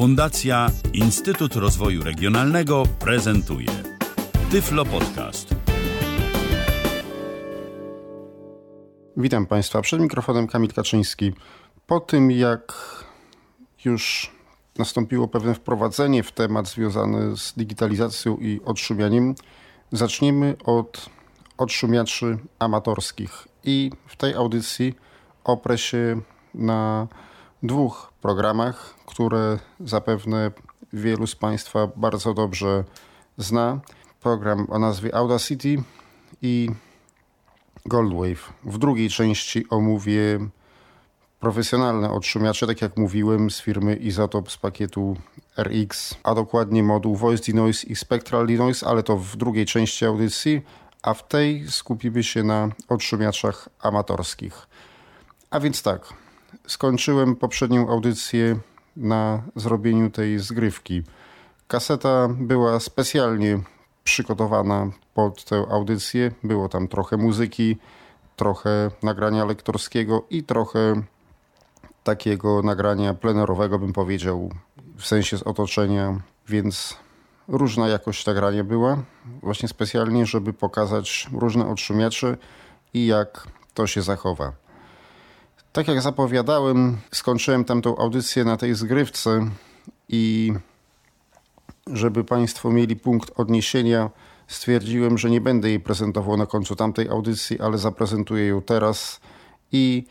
Fundacja Instytut Rozwoju Regionalnego prezentuje Tyflo Podcast. Witam Państwa. Przed mikrofonem Kamil Kaczyński. Po tym, jak już nastąpiło pewne wprowadzenie w temat związany z digitalizacją i odszumianiem, zaczniemy od odszumiaczy amatorskich. I w tej audycji oprę się na dwóch programach, które zapewne wielu z Państwa bardzo dobrze zna. Program o nazwie Audacity i Goldwave. W drugiej części omówię profesjonalne odszumiacze, tak jak mówiłem, z firmy Isotop z pakietu RX, a dokładnie moduł Voice Denoise i Spectral Denoise, ale to w drugiej części audycji, a w tej skupimy się na odszumiaczach amatorskich. A więc tak, skończyłem poprzednią audycję na zrobieniu tej zgrywki. Kaseta była specjalnie przygotowana pod tę audycję. Było tam trochę muzyki, trochę nagrania lektorskiego i trochę takiego nagrania plenerowego, bym powiedział, w sensie z otoczenia, więc różna jakość nagrania była, właśnie specjalnie, żeby pokazać różne odszumiacze i jak to się zachowa. Tak jak zapowiadałem, skończyłem tamtą audycję na tej zgrywce i żeby Państwo mieli punkt odniesienia, stwierdziłem, że nie będę jej prezentował na końcu tamtej audycji, ale zaprezentuję ją teraz i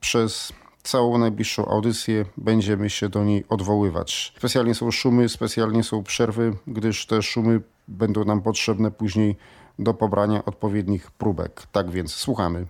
przez całą najbliższą audycję będziemy się do niej odwoływać. Specjalnie są szumy, specjalnie są przerwy, gdyż te szumy będą nam potrzebne później do pobrania odpowiednich próbek. Tak więc słuchamy.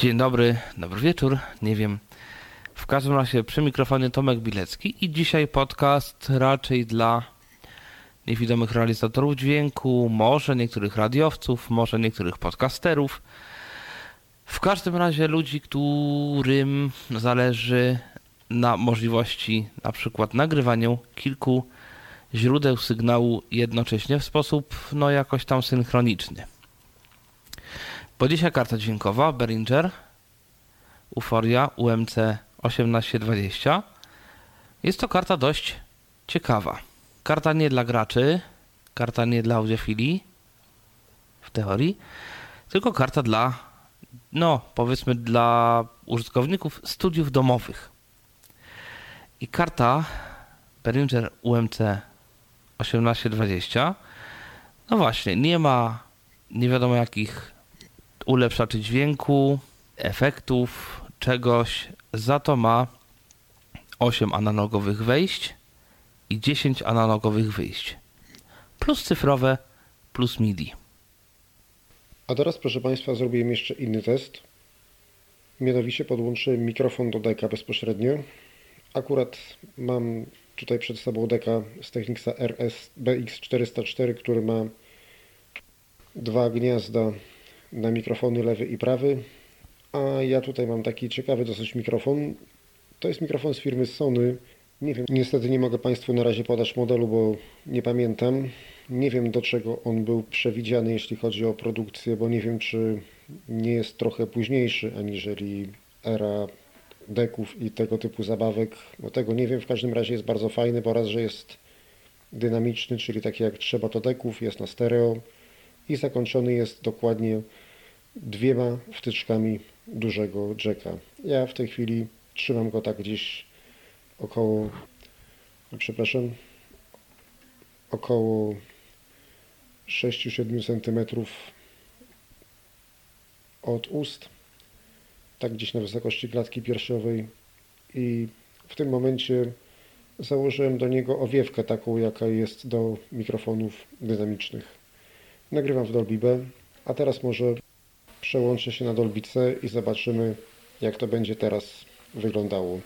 Dzień dobry, dobry wieczór, nie wiem. W każdym razie przy mikrofonie Tomek Bilecki i dzisiaj podcast raczej dla niewidomych realizatorów dźwięku, może niektórych radiowców, może niektórych podcasterów. W każdym razie ludzi, którym zależy na możliwości na przykład nagrywania kilku źródeł sygnału jednocześnie w sposób no jakoś tam synchroniczny. Bo dzisiaj karta dźwiękowa Behringer Uforia UMC 1820 jest to karta dość ciekawa. Karta nie dla graczy, karta nie dla audiofilii w teorii, tylko karta dla, no powiedzmy dla użytkowników studiów domowych. I karta Behringer UMC 1820 no właśnie, nie ma nie wiadomo jakich ulepszaczy dźwięku, efektów, czegoś, za to ma 8 analogowych wejść i 10 analogowych wyjść. Plus cyfrowe, plus MIDI. A teraz, proszę Państwa, zrobiłem jeszcze inny test. Mianowicie podłączyłem mikrofon do deka bezpośrednio. Akurat mam tutaj przed sobą deka z Technicsa RS BX404, który ma dwa gniazda na mikrofony lewy i prawy. A ja tutaj mam taki ciekawy dosyć mikrofon. To jest mikrofon z firmy Sony. Nie wiem, niestety nie mogę Państwu na razie podać modelu, bo nie pamiętam. Nie wiem do czego on był przewidziany, jeśli chodzi o produkcję, bo nie wiem czy nie jest trochę późniejszy aniżeli era deków i tego typu zabawek. No tego nie wiem, w każdym razie jest bardzo fajny, bo raz, że jest dynamiczny, czyli taki jak trzeba to deków, jest na stereo i zakończony jest dokładnie dwiema wtyczkami dużego jacka. Ja w tej chwili trzymam go tak gdzieś około, przepraszam, około 6-7 cm od ust, tak gdzieś na wysokości klatki piersiowej i w tym momencie założyłem do niego owiewkę taką, jaka jest do mikrofonów dynamicznych. Nagrywam w Dolby B, a teraz może przełączę się na Dolby C i zobaczymy jak to będzie teraz wyglądało.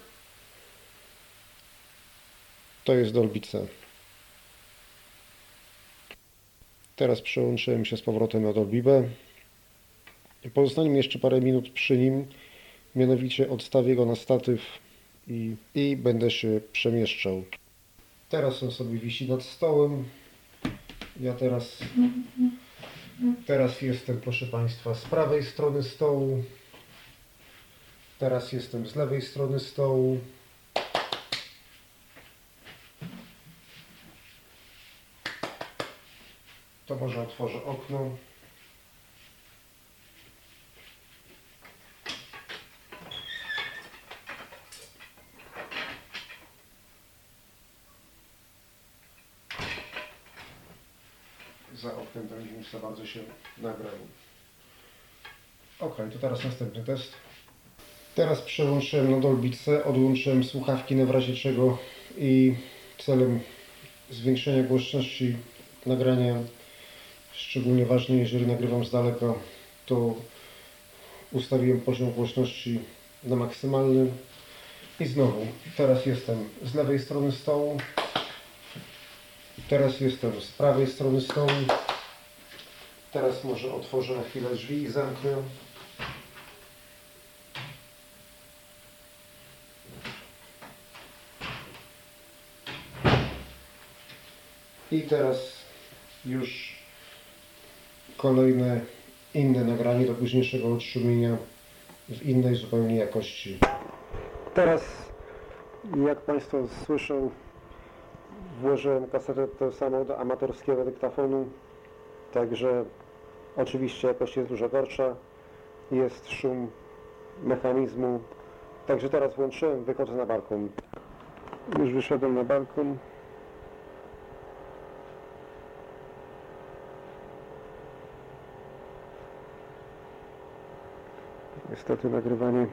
To jest Dolby C. Teraz przełączyłem się z powrotem na Dolby B. Pozostanie mi jeszcze parę minut przy nim, mianowicie odstawię go na statyw i, i będę się przemieszczał. Teraz on sobie wisi nad stołem. Ja teraz, teraz jestem, proszę Państwa, z prawej strony stołu. Teraz jestem z lewej strony stołu. To może otworzę okno. Za oknem to będzie za bardzo się nagrał. Ok, to teraz następny test. Teraz przełączyłem na Dolby odłączyłem słuchawki na razie czego i celem zwiększenia głośności nagrania, szczególnie ważne jeżeli nagrywam z daleka, to ustawiłem poziom głośności na maksymalny i znowu, teraz jestem z lewej strony stołu, teraz jestem z prawej strony stołu, teraz może otworzę na chwilę drzwi i zamknę. I teraz już kolejne inne nagranie do późniejszego odszumienia w innej zupełnie jakości. Teraz, jak Państwo słyszą, włożyłem kasetę to samo do amatorskiego dyktafonu, także oczywiście jakość jest dużo gorsza, jest szum mechanizmu, także teraz włączyłem, wychodzę na balkon. Już wyszedłem na balkon. Niestety nagrywanie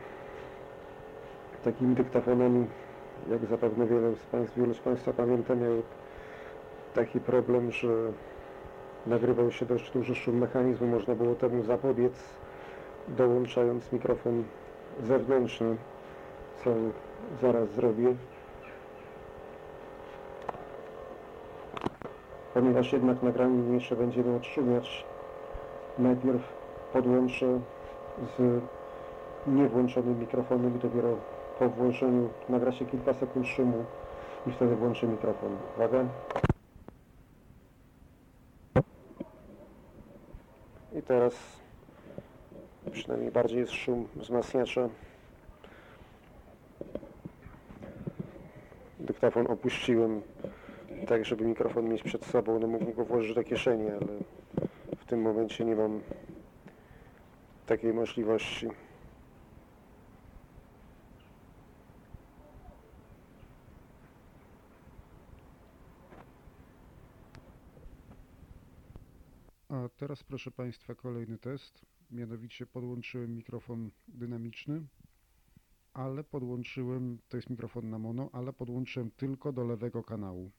takimi dyktafonami, jak zapewne wiele z Państwa, wielu z Państwa pamięta, miał taki problem, że nagrywał się dość duży szum mechanizmu, można było temu zapobiec, dołączając mikrofon zewnętrzny, co zaraz zrobię. Ponieważ jednak nagranie jeszcze będziemy odszumiać, najpierw podłączę z niewłączonym mikrofonem i dopiero po włączeniu nagra się kilka sekund szumu i wtedy włączę mikrofon. Uwaga. I teraz przynajmniej bardziej jest szum wzmacniacza. Dyktafon opuściłem tak, żeby mikrofon mieć przed sobą, no mógłbym go włożyć do kieszeni, ale w tym momencie nie mam takiej możliwości. A teraz proszę Państwa kolejny test. Mianowicie podłączyłem mikrofon dynamiczny, ale podłączyłem, to jest mikrofon na mono, ale podłączyłem tylko do lewego kanału.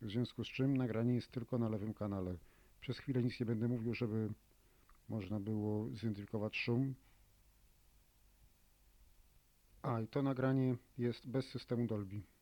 W związku z czym nagranie jest tylko na lewym kanale. Przez chwilę nic nie będę mówił, żeby można było zidentyfikować szum. A i to nagranie jest bez systemu Dolby.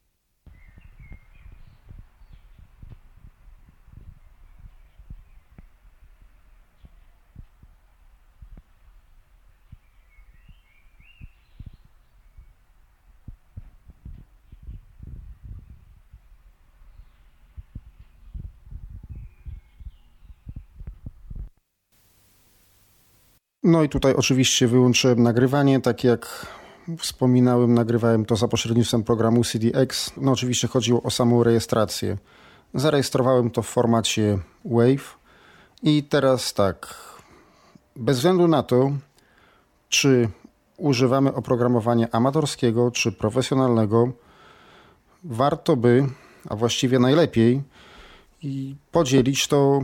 No i tutaj oczywiście wyłączyłem nagrywanie, tak jak wspominałem, nagrywałem to za pośrednictwem programu CDX. No oczywiście chodziło o samą rejestrację. Zarejestrowałem to w formacie WAV i teraz tak, bez względu na to, czy używamy oprogramowania amatorskiego czy profesjonalnego, warto by, a właściwie najlepiej, podzielić to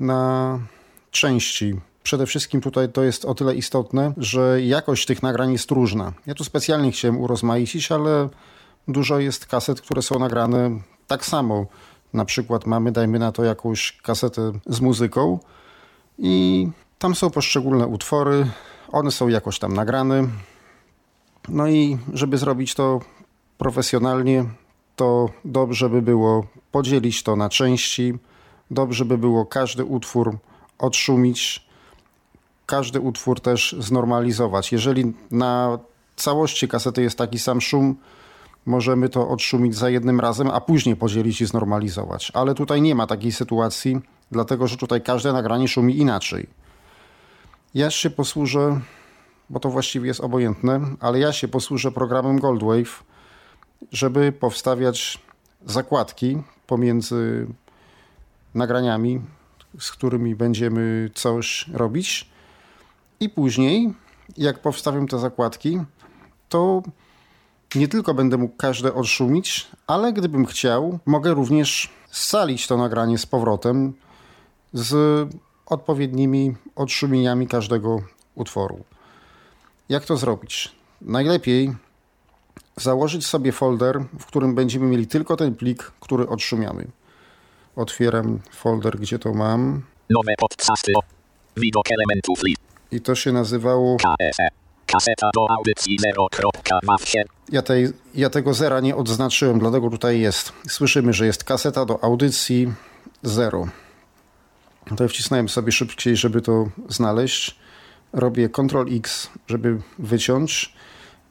na części przede wszystkim tutaj to jest o tyle istotne, że jakość tych nagrań jest różna. Ja tu specjalnie chciałem urozmaicić, ale dużo jest kaset, które są nagrane tak samo. Na przykład mamy, dajmy na to, jakąś kasetę z muzyką i tam są poszczególne utwory, one są jakoś tam nagrane. No i żeby zrobić to profesjonalnie, to dobrze by było podzielić to na części, dobrze by było każdy utwór odszumić, każdy utwór też znormalizować. Jeżeli na całości kasety jest taki sam szum, możemy to odszumić za jednym razem, a później podzielić i znormalizować. Ale tutaj nie ma takiej sytuacji, dlatego że tutaj każde nagranie szumi inaczej. Ja się posłużę, bo to właściwie jest obojętne, ale ja się posłużę programem Goldwave, żeby powstawiać zakładki pomiędzy nagraniami, z którymi będziemy coś robić i później, jak powstawię te zakładki, to nie tylko będę mógł każde odszumić, ale gdybym chciał, mogę również scalić to nagranie z powrotem z odpowiednimi odszumieniami każdego utworu. Jak to zrobić? Najlepiej założyć sobie folder, w którym będziemy mieli tylko ten plik, który odszumiamy. Otwieram folder, gdzie to mam. Nowe podcasty. Widok elementów list. I to się nazywało... Kaseta do audycji 0.2 ja, tej, ja tego zera nie odznaczyłem, dlatego tutaj jest. Słyszymy, że jest kaseta do audycji 0. To wcisnąłem sobie szybciej, żeby to znaleźć. Robię Ctrl X, żeby wyciąć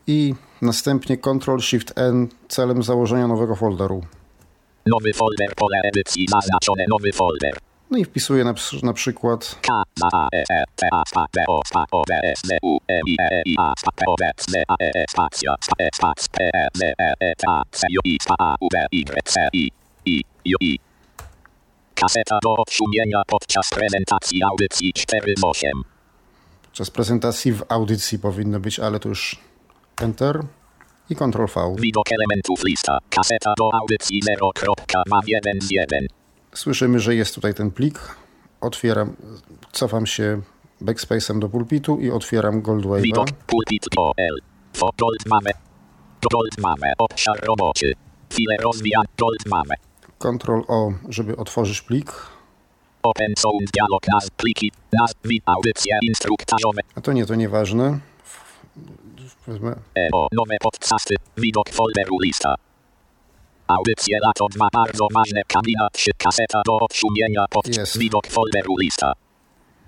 i następnie Ctrl Shift N celem założenia nowego folderu. Nowy folder, pole edycji, zaznaczone nowy folder. No i wpisuję na, na przykład Kaseta do odszumienia podczas prezentacji audycji 4.8. Podczas prezentacji w audycji powinno być, ale to już Enter i Ctrl V. Widok elementów lista. Kaseta do audycji 0.211. Słyszymy, że jest tutaj ten plik. Otwieram, cofam się backspace'em do pulpitu i otwieram Goldwave'a. Widok pulpit.pl Gold mamy. Gold mamy. Obszar roboczy. File rozwijam. Gold mamy. Ctrl O, żeby otworzyć plik. Open sound dialog naz pliki Nazwij audycje instruktażowe. A to nie, to nieważne. Wezmę. EO, nowe podcasty, widok folderu lista. Audycje lato 2 bardzo ważne, kabina 3, kaseta do odszumienia pod Jest. widok folderu lista.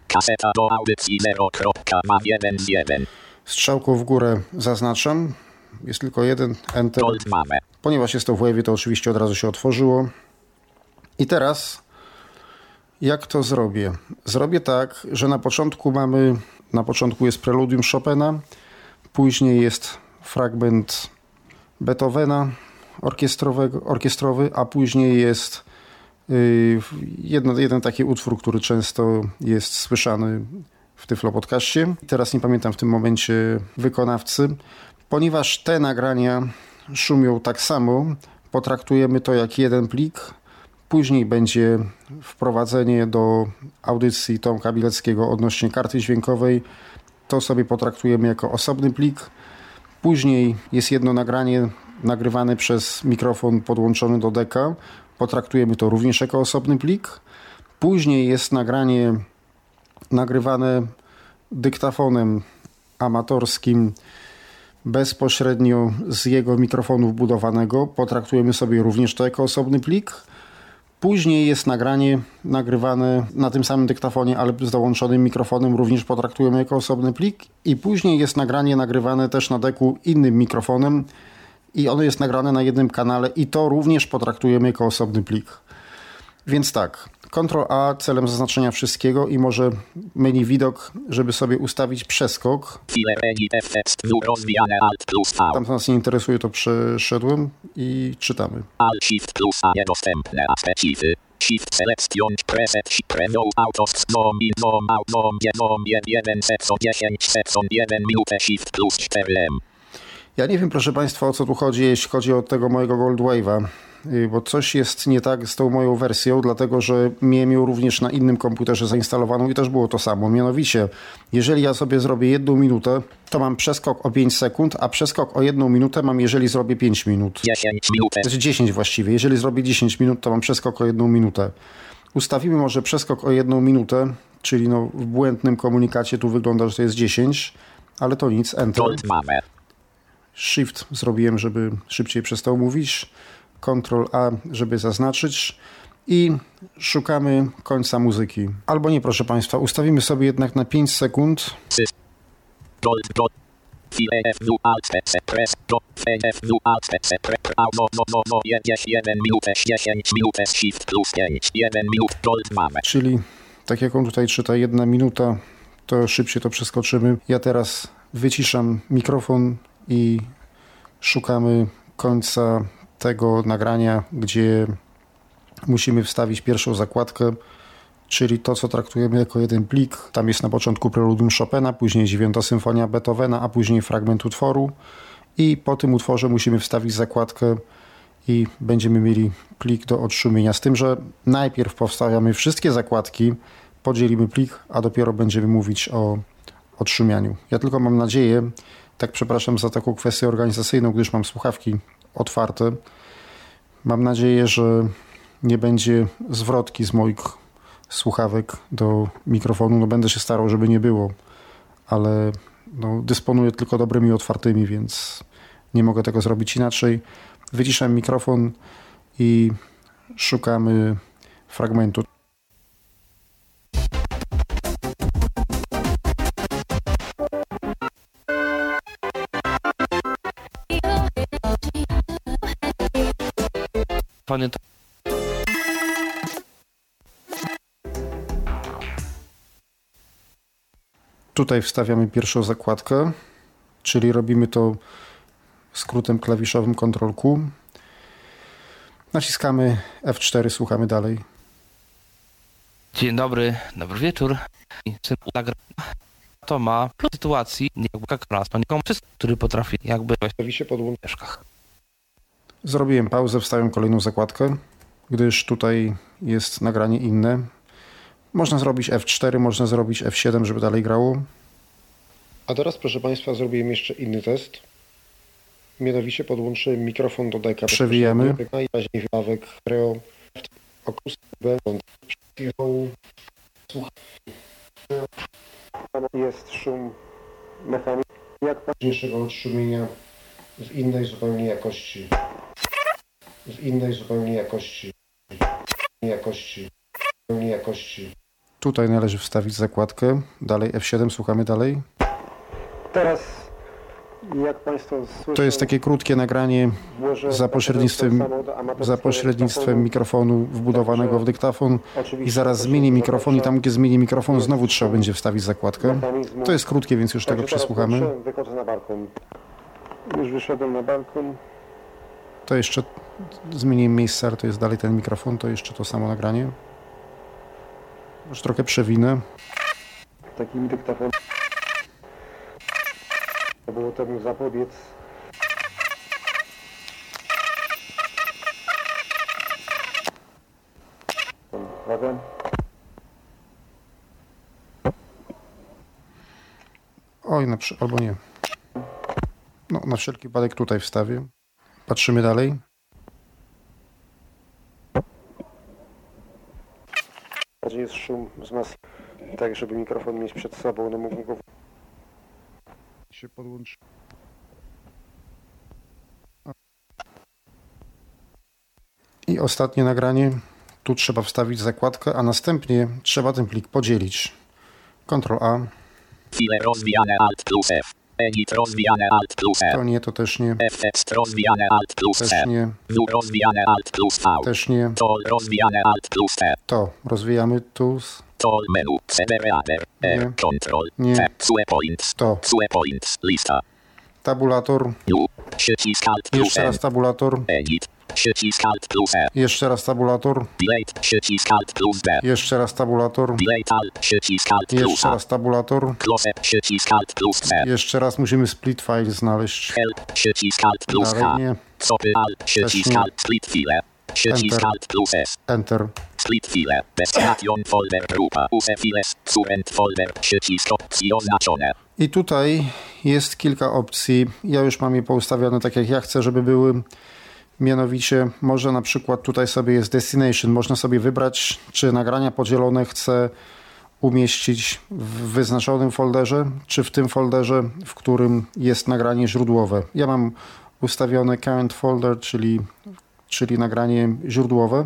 Kaseta do audycji 0.1 z 1. Strzałką w górę zaznaczam. Jest tylko jeden Enter. Ponieważ jest to w Wave, to oczywiście od razu się otworzyło. I teraz jak to zrobię? Zrobię tak, że na początku mamy, na początku jest preludium Chopina, później jest fragment Beethovena orkiestrowy, a później jest yy, jedno, jeden taki utwór, który często jest słyszany w Tyflo Podcaście. Teraz nie pamiętam w tym momencie wykonawcy. Ponieważ te nagrania szumią tak samo, potraktujemy to jak jeden plik. Później będzie wprowadzenie do audycji Tomka Bileckiego odnośnie karty dźwiękowej. To sobie potraktujemy jako osobny plik. Później jest jedno nagranie nagrywane przez mikrofon podłączony do deka. Potraktujemy to również jako osobny plik. Później jest nagranie nagrywane dyktafonem amatorskim bezpośrednio z jego mikrofonu wbudowanego. Potraktujemy sobie również to jako osobny plik. Później jest nagranie nagrywane na tym samym dyktafonie, ale z dołączonym mikrofonem, również potraktujemy jako osobny plik. I później jest nagranie nagrywane też na deku innym mikrofonem i ono jest nagrane na jednym kanale i to również potraktujemy jako osobny plik. Więc tak, Ctrl A celem zaznaczenia wszystkiego i może menu widok, żeby sobie ustawić przeskok. Tam co nas nie interesuje, to przeszedłem i czytamy. Alt Shift plus A niedostępne aspecify. Shift selection preset preview autos nom in nom out nom 1 sekson 10 sekson 1 minutę Shift plus 4M. Ja nie wiem, proszę Państwa, o co tu chodzi, jeśli chodzi o tego mojego Gold Wave'a, y, bo coś jest nie tak z tą moją wersją, dlatego że miałem ją również na innym komputerze zainstalowaną i też było to samo. Mianowicie, jeżeli ja sobie zrobię jedną minutę, to mam przeskok o 5 sekund, a przeskok o jedną minutę mam, jeżeli zrobię 5 minut. 10 minutę. Znaczy 10 właściwie. Jeżeli zrobię 10 minut, to mam przeskok o jedną minutę. Ustawimy może przeskok o jedną minutę, czyli no w błędnym komunikacie tu wygląda, że to jest 10, ale to nic, Enter. Shift zrobiłem, żeby szybciej przestał mówić. Ctrl A, żeby zaznaczyć. I szukamy końca muzyki. Albo nie, proszę Państwa, ustawimy sobie jednak na 5 sekund. Sys. Gold gold. File FW Alt PC press do FW Alt PC pre pre au 1 minutę 10 minutę Shift plus 5 1 minut Gold mamy. Czyli tak jak on tutaj czyta, jedna minuta, to szybciej to przeskoczymy. Ja teraz wyciszam mikrofon i szukamy końca tego nagrania, gdzie musimy wstawić pierwszą zakładkę, czyli to, co traktujemy jako jeden plik. Tam jest na początku preludium Chopina, później dziewiąta symfonia Beethovena, a później fragment utworu i po tym utworze musimy wstawić zakładkę i będziemy mieli plik do odszumienia. Z tym, że najpierw powstawiamy wszystkie zakładki, podzielimy plik, a dopiero będziemy mówić o odszumianiu. Ja tylko mam nadzieję, tak przepraszam za taką kwestię organizacyjną, gdyż mam słuchawki otwarte. Mam nadzieję, że nie będzie zwrotki z moich słuchawek do mikrofonu. No będę się starał, żeby nie było, ale no, dysponuję tylko dobrymi otwartymi, więc nie mogę tego zrobić inaczej. Wyciszam mikrofon i szukamy fragmentu. To Tutaj wstawiamy pierwszą zakładkę, czyli robimy to skrótem klawiszowym Ctrl Q. Naciskamy F4, słuchamy dalej. Dzień dobry, dobry wieczór. To ma plus sytuacji, jakby jak raz, panie komputer, który potrafi jakby w mieszkach. Zrobiłem pauzę, wstawiam kolejną zakładkę, gdyż tutaj jest nagranie inne. Można zrobić F4, można zrobić F7, żeby dalej grało. A teraz, proszę Państwa, zrobiłem jeszcze inny test. Mianowicie podłączyłem mikrofon do deka. Przewijamy. Najraźniej wywawek stereo. Będą. Jest szum mechaniczny. Jak odszumienia w innej zupełnie jakości. W innej zupełnie jakości. Jakości. Zupełnie jakości. Tutaj należy wstawić zakładkę. Dalej F7, słuchamy dalej. Teraz, jak Państwo słyszą... To jest takie krótkie nagranie za pośrednictwem, za pośrednictwem mikrofonu wbudowanego w dyktafon i zaraz zmieni mikrofon i tam, gdzie zmieni mikrofon, znowu trzeba będzie wstawić zakładkę. To jest krótkie, więc już tego przesłuchamy. Już wyszedłem na balkon. To jeszcze zmieniłem miejsce, ale to jest dalej ten mikrofon, to jeszcze to samo nagranie. Już trochę przewinę. Takim dyktafonem było temu zapobiec. Uwaga. Oj, na, albo nie. No, na wszelki wypadek tutaj wstawię. Patrzymy dalej. Bardziej jest szum z mas, tak żeby mikrofon mieć przed sobą, no mógł go się podłączy. I ostatnie nagranie. Tu trzeba wstawić zakładkę, a następnie trzeba ten plik podzielić. Ctrl A. File rozwijane Alt plus F. Edit rozwijane Alt plus E. To nie, to też nie. F-tekst rozwijane Alt plus Też C. nie. W rozwijane Alt plus V. Też nie. To rozwijane Alt plus T. To. Rozwijamy Tools. To menu. Separator. E. Nie. Control. Nie. T. Sue points. To. Sue points. Lista. Tabulator. U. Przycisk Alt plus Jeszcze raz tabulator. Edit. Przycisk Alt plus E. Jeszcze raz tabulator. Delete. Przycisk Alt plus D. Jeszcze raz tabulator. Delete Alt. Przycisk Alt plus Jeszcze raz tabulator. Close. Przycisk Alt plus C. Jeszcze raz musimy split file znaleźć. Help. Przycisk Alt plus H. Copy Alt. Przycisk. Alt. Split file. Przycisk Enter. Alt plus S. Enter. Split file. Destination folder grupa. Use files. Current folder. Przycisk opcji oznaczone. I tutaj jest kilka opcji. Ja już mam je poustawione tak jak ja chcę, żeby były. Mianowicie może na przykład tutaj sobie jest destination. Można sobie wybrać, czy nagrania podzielone chcę umieścić w wyznaczonym folderze, czy w tym folderze, w którym jest nagranie źródłowe. Ja mam ustawione current folder, czyli, czyli nagranie źródłowe.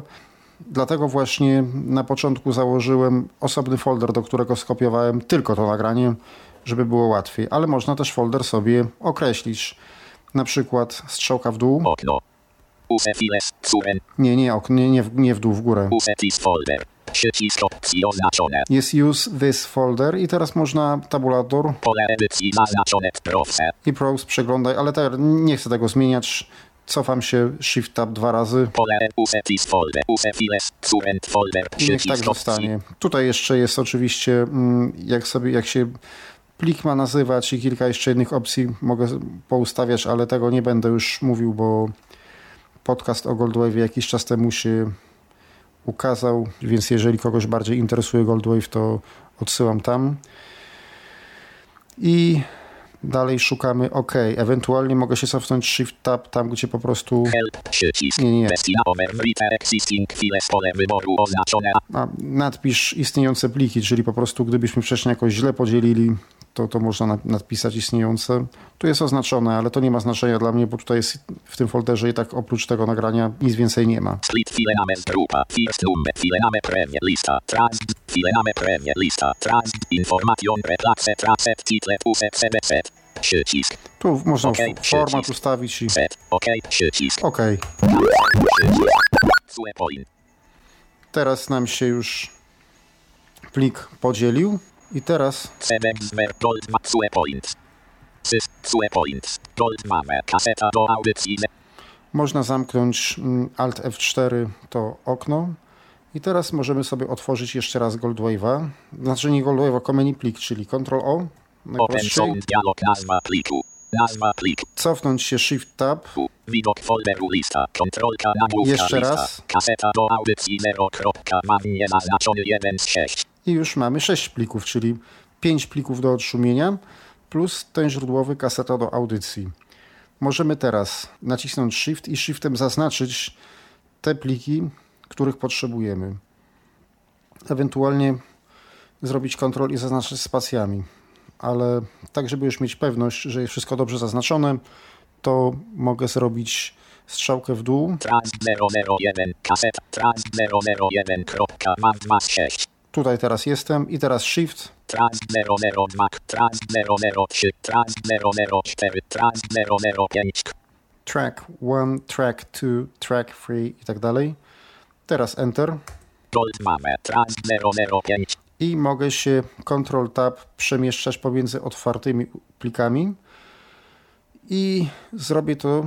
Dlatego właśnie na początku założyłem osobny folder, do którego skopiowałem tylko to nagranie, żeby było łatwiej. Ale można też folder sobie określić. Na przykład strzałka w dół. Okno. Use files. Nie, nie, ok, nie, nie, w, nie w dół, w górę. Use this folder. Przycisk opcji oznaczone. Jest use this folder i teraz można tabulator Pole edycji zaznaczone w i browse przeglądaj, ale teraz nie chcę tego zmieniać. Cofam się Shift Tab dwa razy Pole use this folder. Use files. Current folder. i niech tak zostanie. Tutaj jeszcze jest oczywiście, mm, jak sobie, jak się plik ma nazywać i kilka jeszcze innych opcji mogę poustawiać, ale tego nie będę już mówił, bo podcast o Goldwave jakiś czas temu się ukazał, więc jeżeli kogoś bardziej interesuje Goldwave, to odsyłam tam. I dalej szukamy OK. Ewentualnie mogę się cofnąć Shift Tab tam, gdzie po prostu. Nie, nie. A, nadpisz istniejące pliki, czyli po prostu gdybyśmy wcześniej jakoś źle podzielili, to, to można na- nadpisać istniejące. Tu jest oznaczone, ale to nie ma znaczenia dla mnie, bo tutaj jest w tym folderze i tak oprócz tego nagrania nic więcej nie ma. Split file name z grupa. First number. File name premie. Lista. Transd. File name premie. Lista. Information. Replace. Tracet. Title. Use. CBZ. Przycisk. Tu można f- format przycisk. ustawić i Set. OK. Przycisk. OK. Teraz nam się już plik podzielił i teraz można zamknąć mm, Alt F4 to okno i teraz możemy sobie otworzyć jeszcze raz Goldwave'a. Znaczy nie Goldwave'a, Comedy plik, czyli Ctrl O. Najprościej. Nazwa pliku. Cofnąć się Shift Tab. Widok folderu lista. Kontrolka nagłówka Jeszcze raz. Kaseta do audycji 0. Mam niezaznaczony 1 z 6. i już mamy 6 plików, czyli 5 plików do odszumienia plus ten źródłowy kaseta do audycji. Możemy teraz nacisnąć Shift i Shiftem zaznaczyć te pliki, których potrzebujemy. Ewentualnie zrobić Ctrl i zaznaczyć spacjami. Ale tak, żeby już mieć pewność, że jest wszystko dobrze zaznaczone, to mogę zrobić strzałkę w dół. Trans 001 kaset. Trans 001 kropka mam 26. Tutaj teraz jestem i teraz Shift. Trans 002. Trans 003. Trans 004. Trans 005. Track 1, track 2, track 3 i tak dalej. Teraz Enter. Gold mamy. Trans 005. I mogę się Ctrl Tab przemieszczać pomiędzy otwartymi plikami. I zrobię to,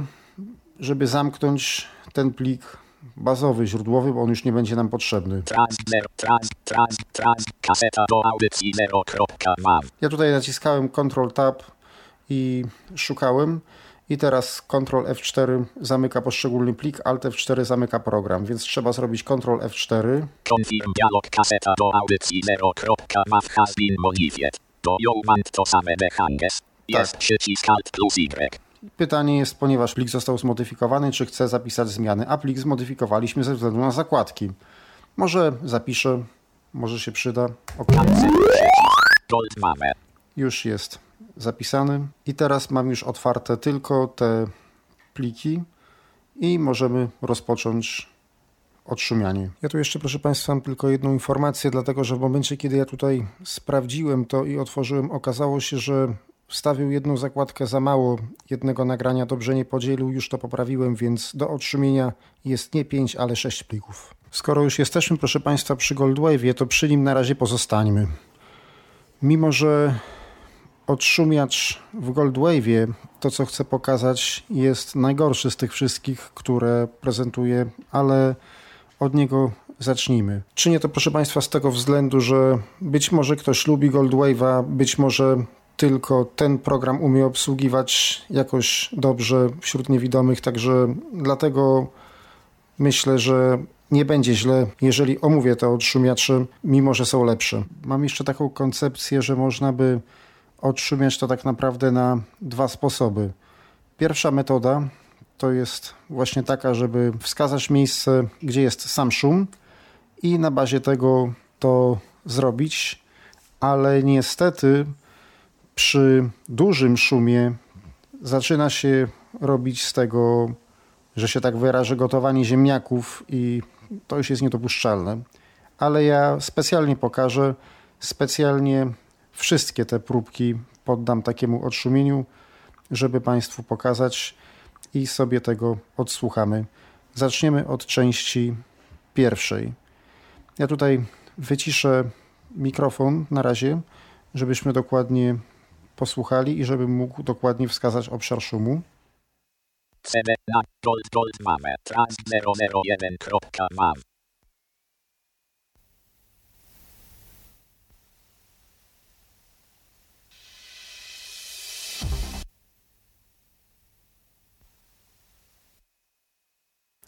żeby zamknąć ten plik bazowy, źródłowy, bo on już nie będzie nam potrzebny. Trans 0. Trans. Trans. Trans. Kaseta do audycji 0. kropka mam. Ja tutaj naciskałem Ctrl Tab i szukałem. I teraz Ctrl F4 zamyka poszczególny plik, Alt F4 zamyka program, więc trzeba zrobić Ctrl F4. Confirm dialog kaseta do audycji 0. kropka maw has been modified. Do Yeoman to same behanges. Jest przycisk Alt plus Y. Pytanie jest, ponieważ plik został zmodyfikowany, czy chcę zapisać zmiany, a plik zmodyfikowaliśmy ze względu na zakładki. Może zapiszę, może się przyda. Ok, już jest zapisany. I teraz mam już otwarte tylko te pliki i możemy rozpocząć odszumianie. Ja tu jeszcze, proszę Państwa, mam tylko jedną informację, dlatego że w momencie, kiedy ja tutaj sprawdziłem to i otworzyłem, okazało się, że wstawił jedną zakładkę za mało, jednego nagrania dobrze nie podzielił, już to poprawiłem, więc do odszumienia jest nie 5, ale 6 plików. Skoro już jesteśmy, proszę Państwa, przy Goldwave'ie, to przy nim na razie pozostańmy. Mimo, że odszumiacz w Goldwave'ie, to co chcę pokazać, jest najgorszy z tych wszystkich, które prezentuję, ale od niego zacznijmy. Czynię to, proszę Państwa, z tego względu, że być może ktoś lubi Goldwave'a, być może tylko ten program umie obsługiwać jakoś dobrze wśród niewidomych, także dlatego myślę, że nie będzie źle, jeżeli omówię te odszumiacze, mimo że są lepsze. Mam jeszcze taką koncepcję, że można by odszumiać to tak naprawdę na dwa sposoby. Pierwsza metoda to jest właśnie taka, żeby wskazać miejsce, gdzie jest sam szum i na bazie tego to zrobić, ale niestety przy dużym szumie zaczyna się robić z tego, że się tak wyrażę, gotowanie ziemniaków i to już jest niedopuszczalne. Ale ja specjalnie pokażę, specjalnie wszystkie te próbki poddam takiemu odszumieniu, żeby Państwu pokazać i sobie tego odsłuchamy. Zaczniemy od części pierwszej. Ja tutaj wyciszę mikrofon na razie, żebyśmy dokładnie posłuchali i żebym mógł dokładnie wskazać obszar szumu. CD na Gold Gold mamy. Trans 001 kropka mam.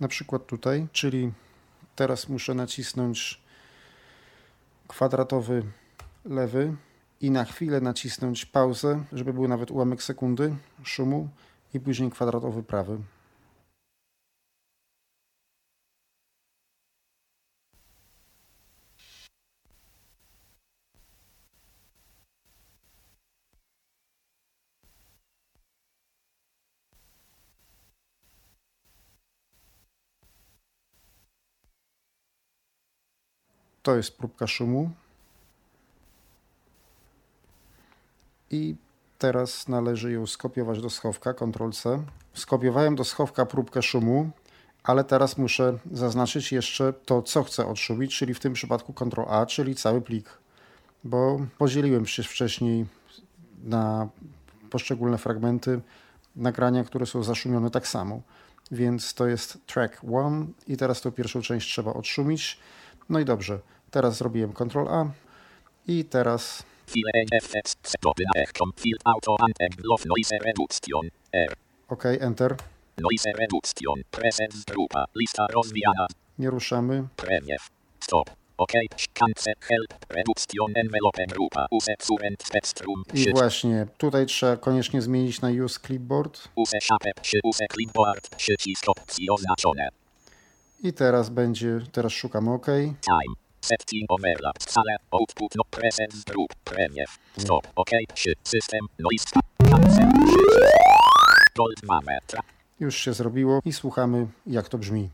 Na przykład tutaj, czyli teraz muszę nacisnąć kwadratowy lewy i na chwilę nacisnąć pauzę, żeby był nawet ułamek sekundy szumu i później kwadratowy prawy. To jest próbka szumu. I teraz należy ją skopiować do schowka, Ctrl-C. Skopiowałem do schowka próbkę szumu, ale teraz muszę zaznaczyć jeszcze to, co chcę odszumić, czyli w tym przypadku Ctrl-A, czyli cały plik. Bo podzieliłem się wcześniej na poszczególne fragmenty nagrania, które są zaszumione tak samo. Więc to jest track 1 i teraz tą pierwszą część trzeba odszumić. No i dobrze, teraz zrobiłem Ctrl-A i teraz OK, Enter. Noise reduction. Presence grupa lista rozwijana. Nie ruszamy. preview stop. OK. Cancel help. Reduction envelope grupa use current spectrum I właśnie tutaj trzeba koniecznie zmienić na Use Clipboard. use shape przy use clipboard. Przycisk opcji oznaczone. I teraz będzie, teraz szukamy OK. time Setting overlap. Sale. Output no presence group. Premier. Stop. OK. Trzy. System. Noise. Cancel. Gold 2 metra. Już się zrobiło i słuchamy, jak to brzmi.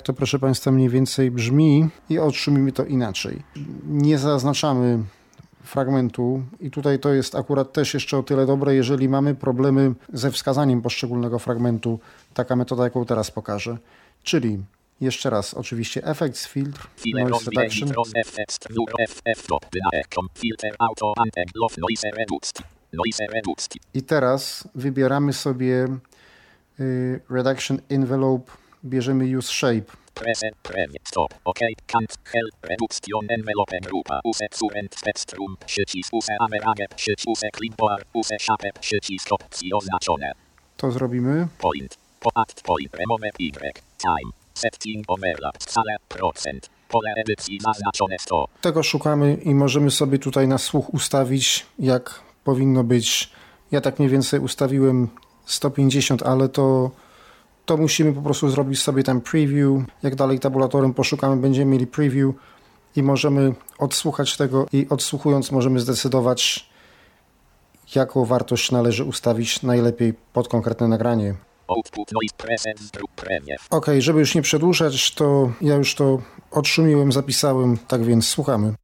Tak to, proszę Państwa, mniej więcej brzmi i otrzymimy to inaczej. Nie zaznaczamy fragmentu i tutaj to jest akurat też jeszcze o tyle dobre, jeżeli mamy problemy ze wskazaniem poszczególnego fragmentu, taka metoda, jaką teraz pokażę. Czyli jeszcze raz, oczywiście Effects Filter, Noise Reduction. I teraz wybieramy sobie y, Reduction Envelope, bierzemy Use Shape. Present premie stop. OK. Kant help reduction envelope grupa use current spectrum przycisk use average przycisk use clipboard use shape przycisk opcji oznaczone. To zrobimy. Point. Po act point remove y. Time. Setting overlap. Scale procent. Pole edycji zaznaczone 100. Tego szukamy i możemy sobie tutaj na słuch ustawić, jak powinno być. Ja tak mniej więcej ustawiłem 150, ale to, to musimy po prostu zrobić sobie tam preview. Jak dalej tabulatorem poszukamy, będziemy mieli preview i możemy odsłuchać tego i odsłuchując możemy zdecydować, jaką wartość należy ustawić najlepiej pod konkretne nagranie. Ok, żeby już nie przedłużać, to ja już to odszumiłem, zapisałem, tak więc słuchamy.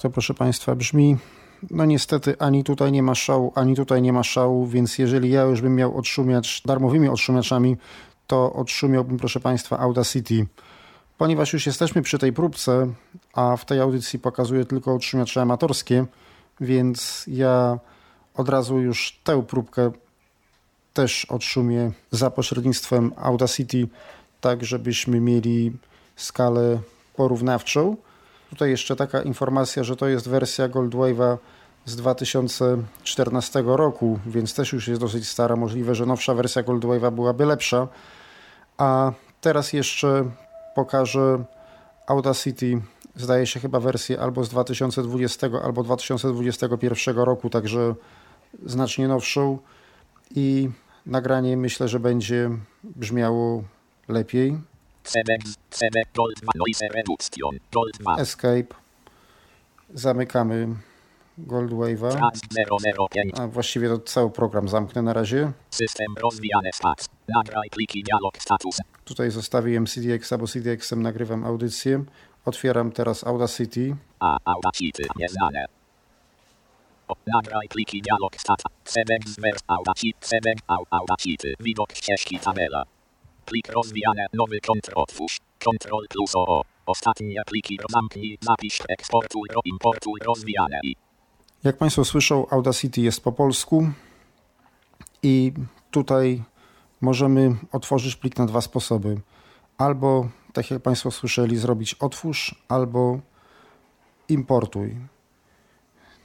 To, proszę Państwa, brzmi. No niestety ani tutaj nie ma szału, ani tutaj nie ma szału, więc jeżeli ja już bym miał odszumiać darmowymi odszumiaczami, to odszumiałbym, proszę Państwa, Audacity. Ponieważ już jesteśmy przy tej próbce, a w tej audycji pokazuję tylko odszumiacze amatorskie, więc ja od razu już tę próbkę też odszumię za pośrednictwem Audacity, tak żebyśmy mieli skalę porównawczą. Tutaj jeszcze taka informacja, że to jest wersja Goldwave'a z 2014 roku, więc też już jest dosyć stara. Możliwe, że nowsza wersja Goldwave'a byłaby lepsza. A teraz jeszcze pokażę Audacity, zdaje się chyba wersję albo z 2020, albo 2021 roku, także znacznie nowszą i nagranie myślę, że będzie brzmiało lepiej. Escape. Zamykamy Goldwave'a. A właściwie to cały program zamknę na razie. System rozwijane stat. Nagraj pliki dialog status. Tutaj zostawiłem CDX, bo CDX-em nagrywam audycję. Otwieram teraz Audacity. A, Audacity, nieznane. Nagraj pliki dialog stat. CBX vers Audacity, CBX Audacity. Widok ścieżki tabela. Plik rozwijane, nowy kontrol otwórz. Ctrl plus O. Ostatnie pliki zamknij, napisz eksportuj, importuj, rozwijane i jak Państwo słyszą, Audacity jest po polsku i tutaj możemy otworzyć plik na dwa sposoby. Albo, tak jak Państwo słyszeli, zrobić otwórz, albo importuj.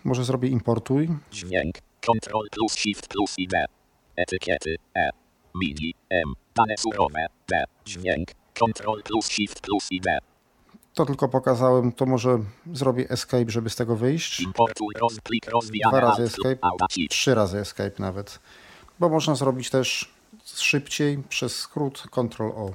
Może zrobię importuj. Dźwięk, Ctrl plus Shift plus I B. Etykiety E. Mini M. Dane surowe B. Dźwięk, Ctrl plus Shift plus I B. To tylko pokazałem, to może zrobię escape, żeby z tego wyjść. Dwa razy escape, trzy razy escape nawet. Bo można zrobić też szybciej przez skrót Ctrl O.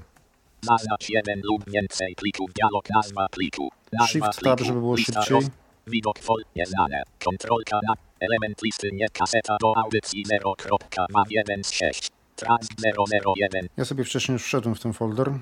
Zaznacz jeden lub więcej plików, dialog, nazwa pliku. Shift Tab, żeby było szybciej. Widok fol nieznane. Kontrolka na element listy nie kaseta do audycji 0.2 z 6. Trans 001. Ja sobie wcześniej już wszedłem w ten folder.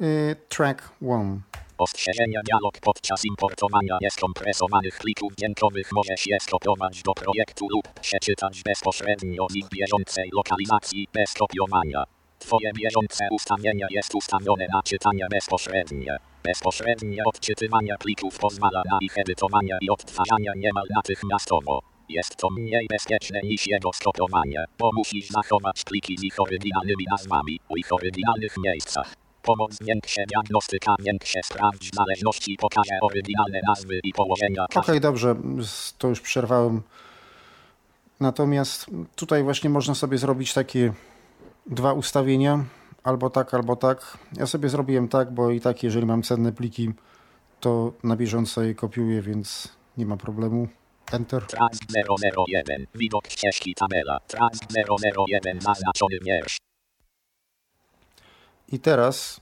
Y, track 1. Ostrzeżenia dialog podczas importowania nieskompresowanych plików dźwiękowych może się skopiować do projektu lub przeczytać bezpośrednio z ich bieżącej lokalizacji bez kopiowania. Twoje bieżące ustawienie jest ustawione na czytanie bezpośrednie. Bezpośrednie odczytywanie plików pozwala na ich edytowanie i odtwarzanie niemal natychmiastowo. Jest to mniej bezpieczne niż jego skopiowanie, bo musisz zachować pliki z ich oryginalnymi nazwami w ich oryginalnych miejscach. Pomoc większe diagnostyka, większe sprawdź zależności, pokaże oryginalne nazwy i położenia. Okej, okay, dobrze, to już przerwałem. Natomiast tutaj właśnie można sobie zrobić takie dwa ustawienia, albo tak, albo tak. Ja sobie zrobiłem tak, bo i tak jeżeli mam cenne pliki, to na bieżąco je kopiuję, więc nie ma problemu. Enter. Trans 001, widok ścieżki tabela. Trans 001, zaznaczony wiersz. I teraz,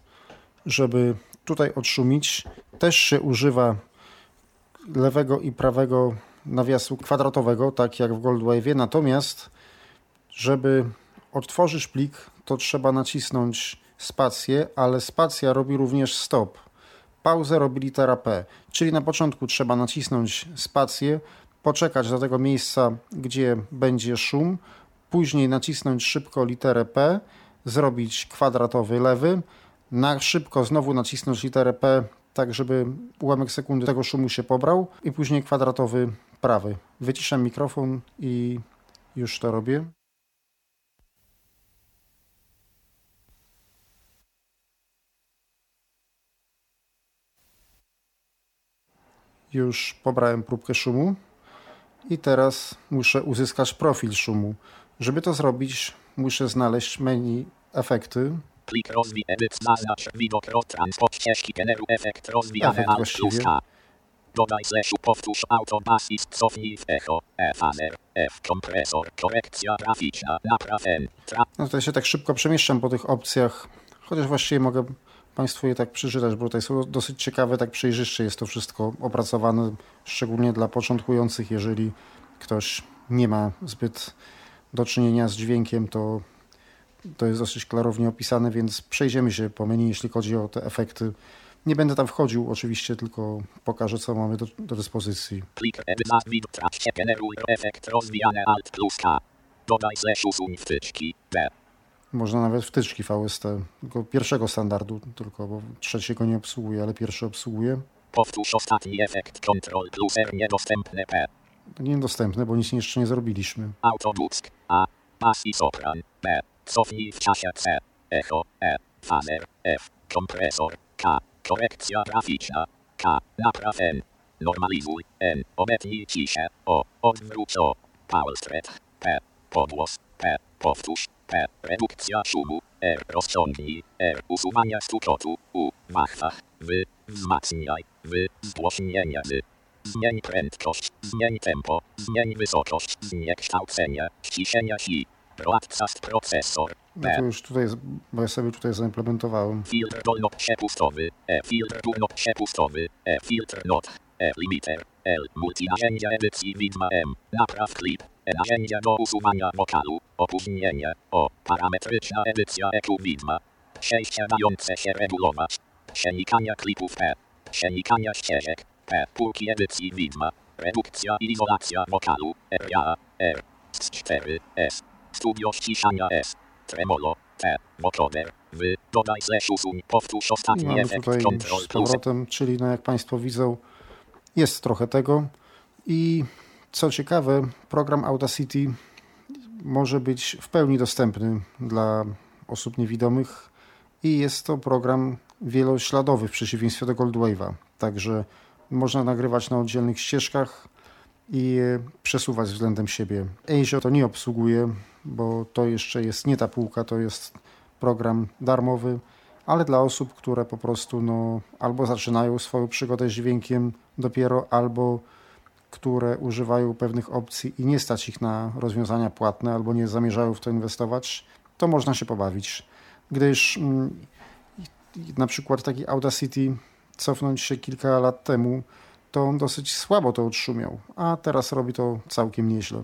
żeby tutaj odszumić, też się używa lewego i prawego nawiasu kwadratowego, tak jak w Goldwave. Natomiast, żeby odtworzyć plik, to trzeba nacisnąć spację, ale spacja robi również stop. Pauzę robi litera P, czyli na początku trzeba nacisnąć spację, poczekać do tego miejsca, gdzie będzie szum, później nacisnąć szybko literę P, zrobić kwadratowy lewy, na szybko znowu nacisnąć literę P, tak żeby ułamek sekundy tego szumu się pobrał i później kwadratowy prawy. Wyciszam mikrofon i już to robię. Już pobrałem próbkę szumu i teraz muszę uzyskać profil szumu. Żeby to zrobić, muszę znaleźć menu efekty. Plik rozwij, edyt, zaznacz, widok, transport, ścieżki, generuj, efekt, rozwijany, alt plus K. Dodaj slash powtórz auto assist cofnij w echo, F-aner, F kompresor, korekcja graficzna, napraw N. Tra no tutaj się tak szybko przemieszczam po tych opcjach, chociaż właściwie mogę Państwu je tak przeczytać, bo tutaj są dosyć ciekawe, tak przejrzyście jest to wszystko opracowane, szczególnie dla początkujących, jeżeli ktoś nie ma zbyt do czynienia z dźwiękiem, to to jest dosyć klarownie opisane, więc przejdziemy się po menu, jeśli chodzi o te efekty. Nie będę tam wchodził oczywiście, tylko pokażę, co mamy do, do dyspozycji. Trakcie generuj efekt rozwijane alt plus K. Dodaj slash usuń wtyczki. B. Można nawet wtyczki VST, tylko pierwszego standardu tylko, bo trzeciego nie obsługuje, ale pierwszy obsługuje. Powtórz ostatni efekt Ctrl plus R niedostępne P. Niedostępne, bo nic jeszcze nie zrobiliśmy. Autobusk. A. Bas i sopran. B. Cofnij w czasie C. Echo. E. Fazer. F. Kompresor. K. Korekcja graficzna. K. Napraw N. Normalizuj. N. Obetnij ciszę. O. Odwróć O. Powerstret. P. Podłos. P. Powtórz. P. Redukcja szumu. R. Rozciągnij. R. Usuwanie stukotu. U. Wachwach. W. Wzmacniaj. W. Zgłośnienie. Z. Zmień prędkość. Zmień tempo. Zmień wysokość. Zniekształcenie. Ściszenie si. Broadcast procesor. No to już tutaj, bo ja sobie tutaj zaimplementowałem. Filtr dolnot przepustowy. E. Filtr dolnot przepustowy. E. Filtr not. E. Limiter. L. Multinarzędzie edycji widma M. Napraw klip. Narzędzie do usuwania wokalu. Opóźnienie. O. Parametryczna edycja EQ widma. Przejście dające się regulować. Przenikania klipów P. Przenikania ścieżek. P. Półki edycji widma. Redukcja i izolacja wokalu. RA. R. S4. S. Studio ściszania S. Tremolo. T. Vocoder. W. Dodaj slash usuń. Powtórz ostatni mamy efekt. tutaj Ctrl z powrotem, czyli no jak Państwo widzą, jest trochę tego. I co ciekawe, program Audacity może być w pełni dostępny dla osób niewidomych i jest to program wielośladowy w przeciwieństwie do Goldwave'a. Także można nagrywać na oddzielnych ścieżkach i przesuwać względem siebie. Azure to nie obsługuje, bo to jeszcze jest nie ta półka, to jest program darmowy, ale dla osób, które po prostu no, albo zaczynają swoją przygodę z dźwiękiem dopiero, albo które używają pewnych opcji i nie stać ich na rozwiązania płatne, albo nie zamierzają w to inwestować, to można się pobawić. Gdyż mm, na przykład taki Audacity cofnąć się kilka lat temu, to on dosyć słabo to odszumiał, a teraz robi to całkiem nieźle.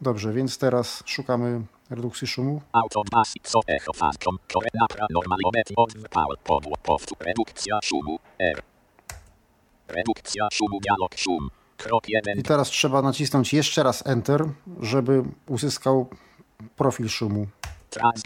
Dobrze, więc teraz szukamy redukcji szumu. Redukcja szumu dialog szum. Krok 1. I teraz trzeba nacisnąć jeszcze raz Enter, żeby uzyskał profil szumu. Trans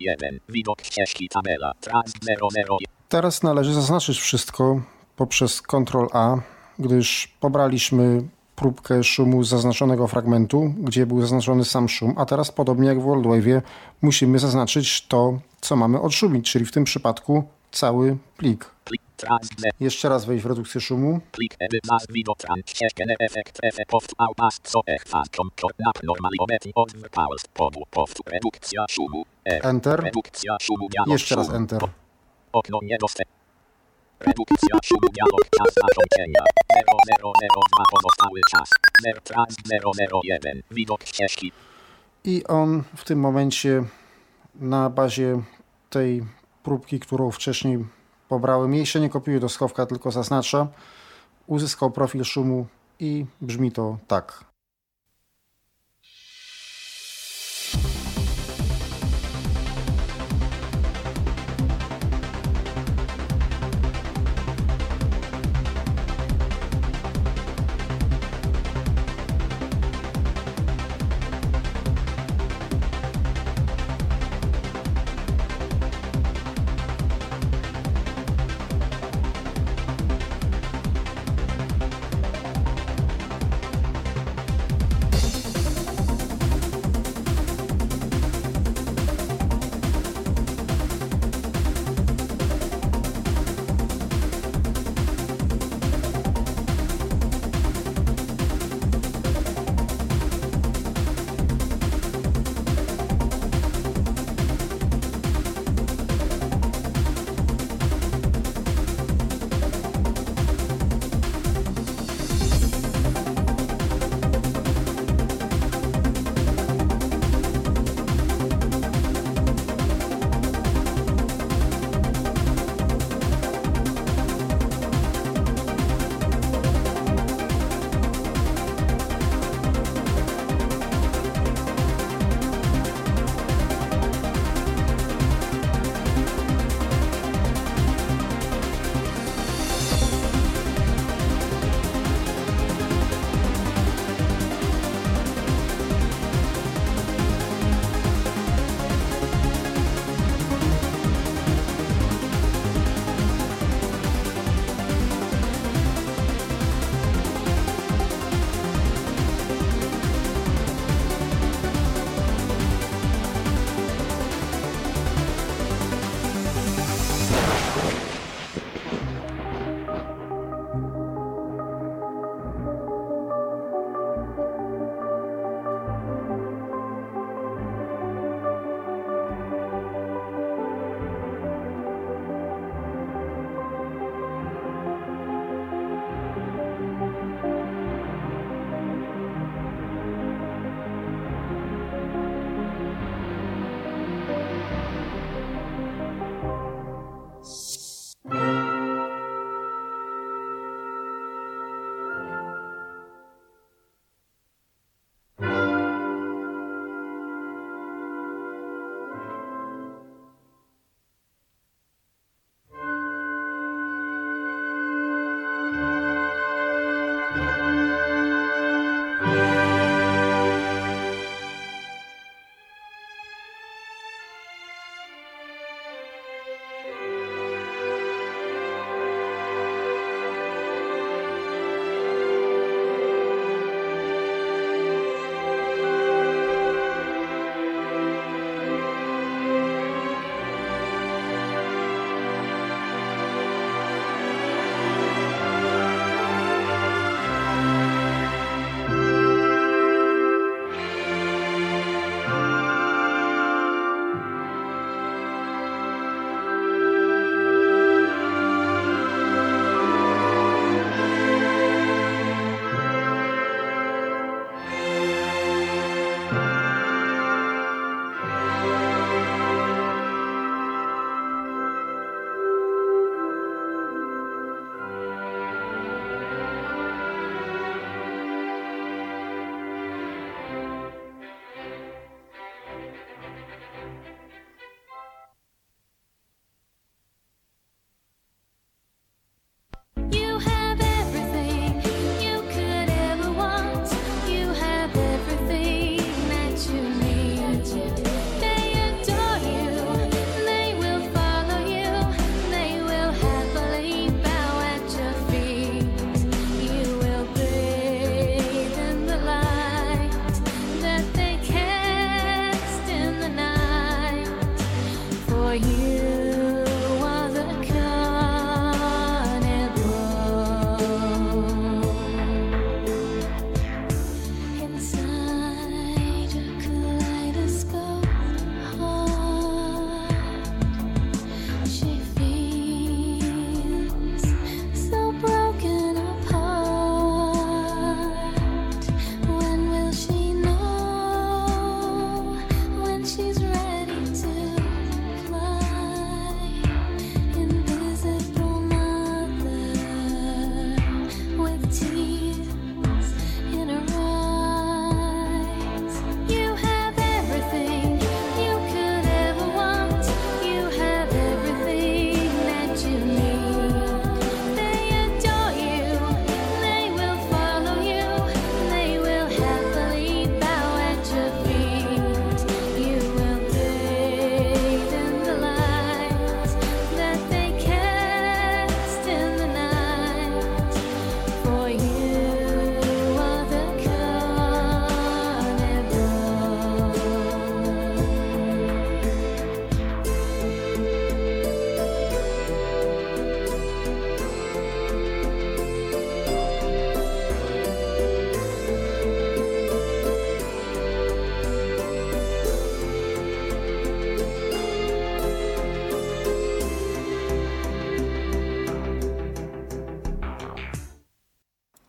001. Widok ścieżki tabela. Trans 001. Teraz należy zaznaczyć wszystko poprzez Ctrl A, gdyż pobraliśmy próbkę szumu z zaznaczonego fragmentu, gdzie był zaznaczony sam szum, a teraz podobnie jak w WorldWave'ie musimy zaznaczyć to, co mamy odszumić, czyli w tym przypadku cały plik. Plik. Trans 0. Jeszcze raz wejść w redukcję szumu. Plik nas widok trans ścieżkę efekt nap od powtórz. Redukcja szumu. R. Enter. Redukcja szumu dialog Jeszcze raz. Enter. Okno niedostępne. Redukcja szumu dialog czas zakończenia 0002 pozostały czas 0 trans 001 widok ścieżki I on w tym momencie na bazie tej próbki, którą wcześniej pobrałem, jej się nie kopiuje do schowka, tylko zaznacza, uzyskał profil szumu i brzmi to tak.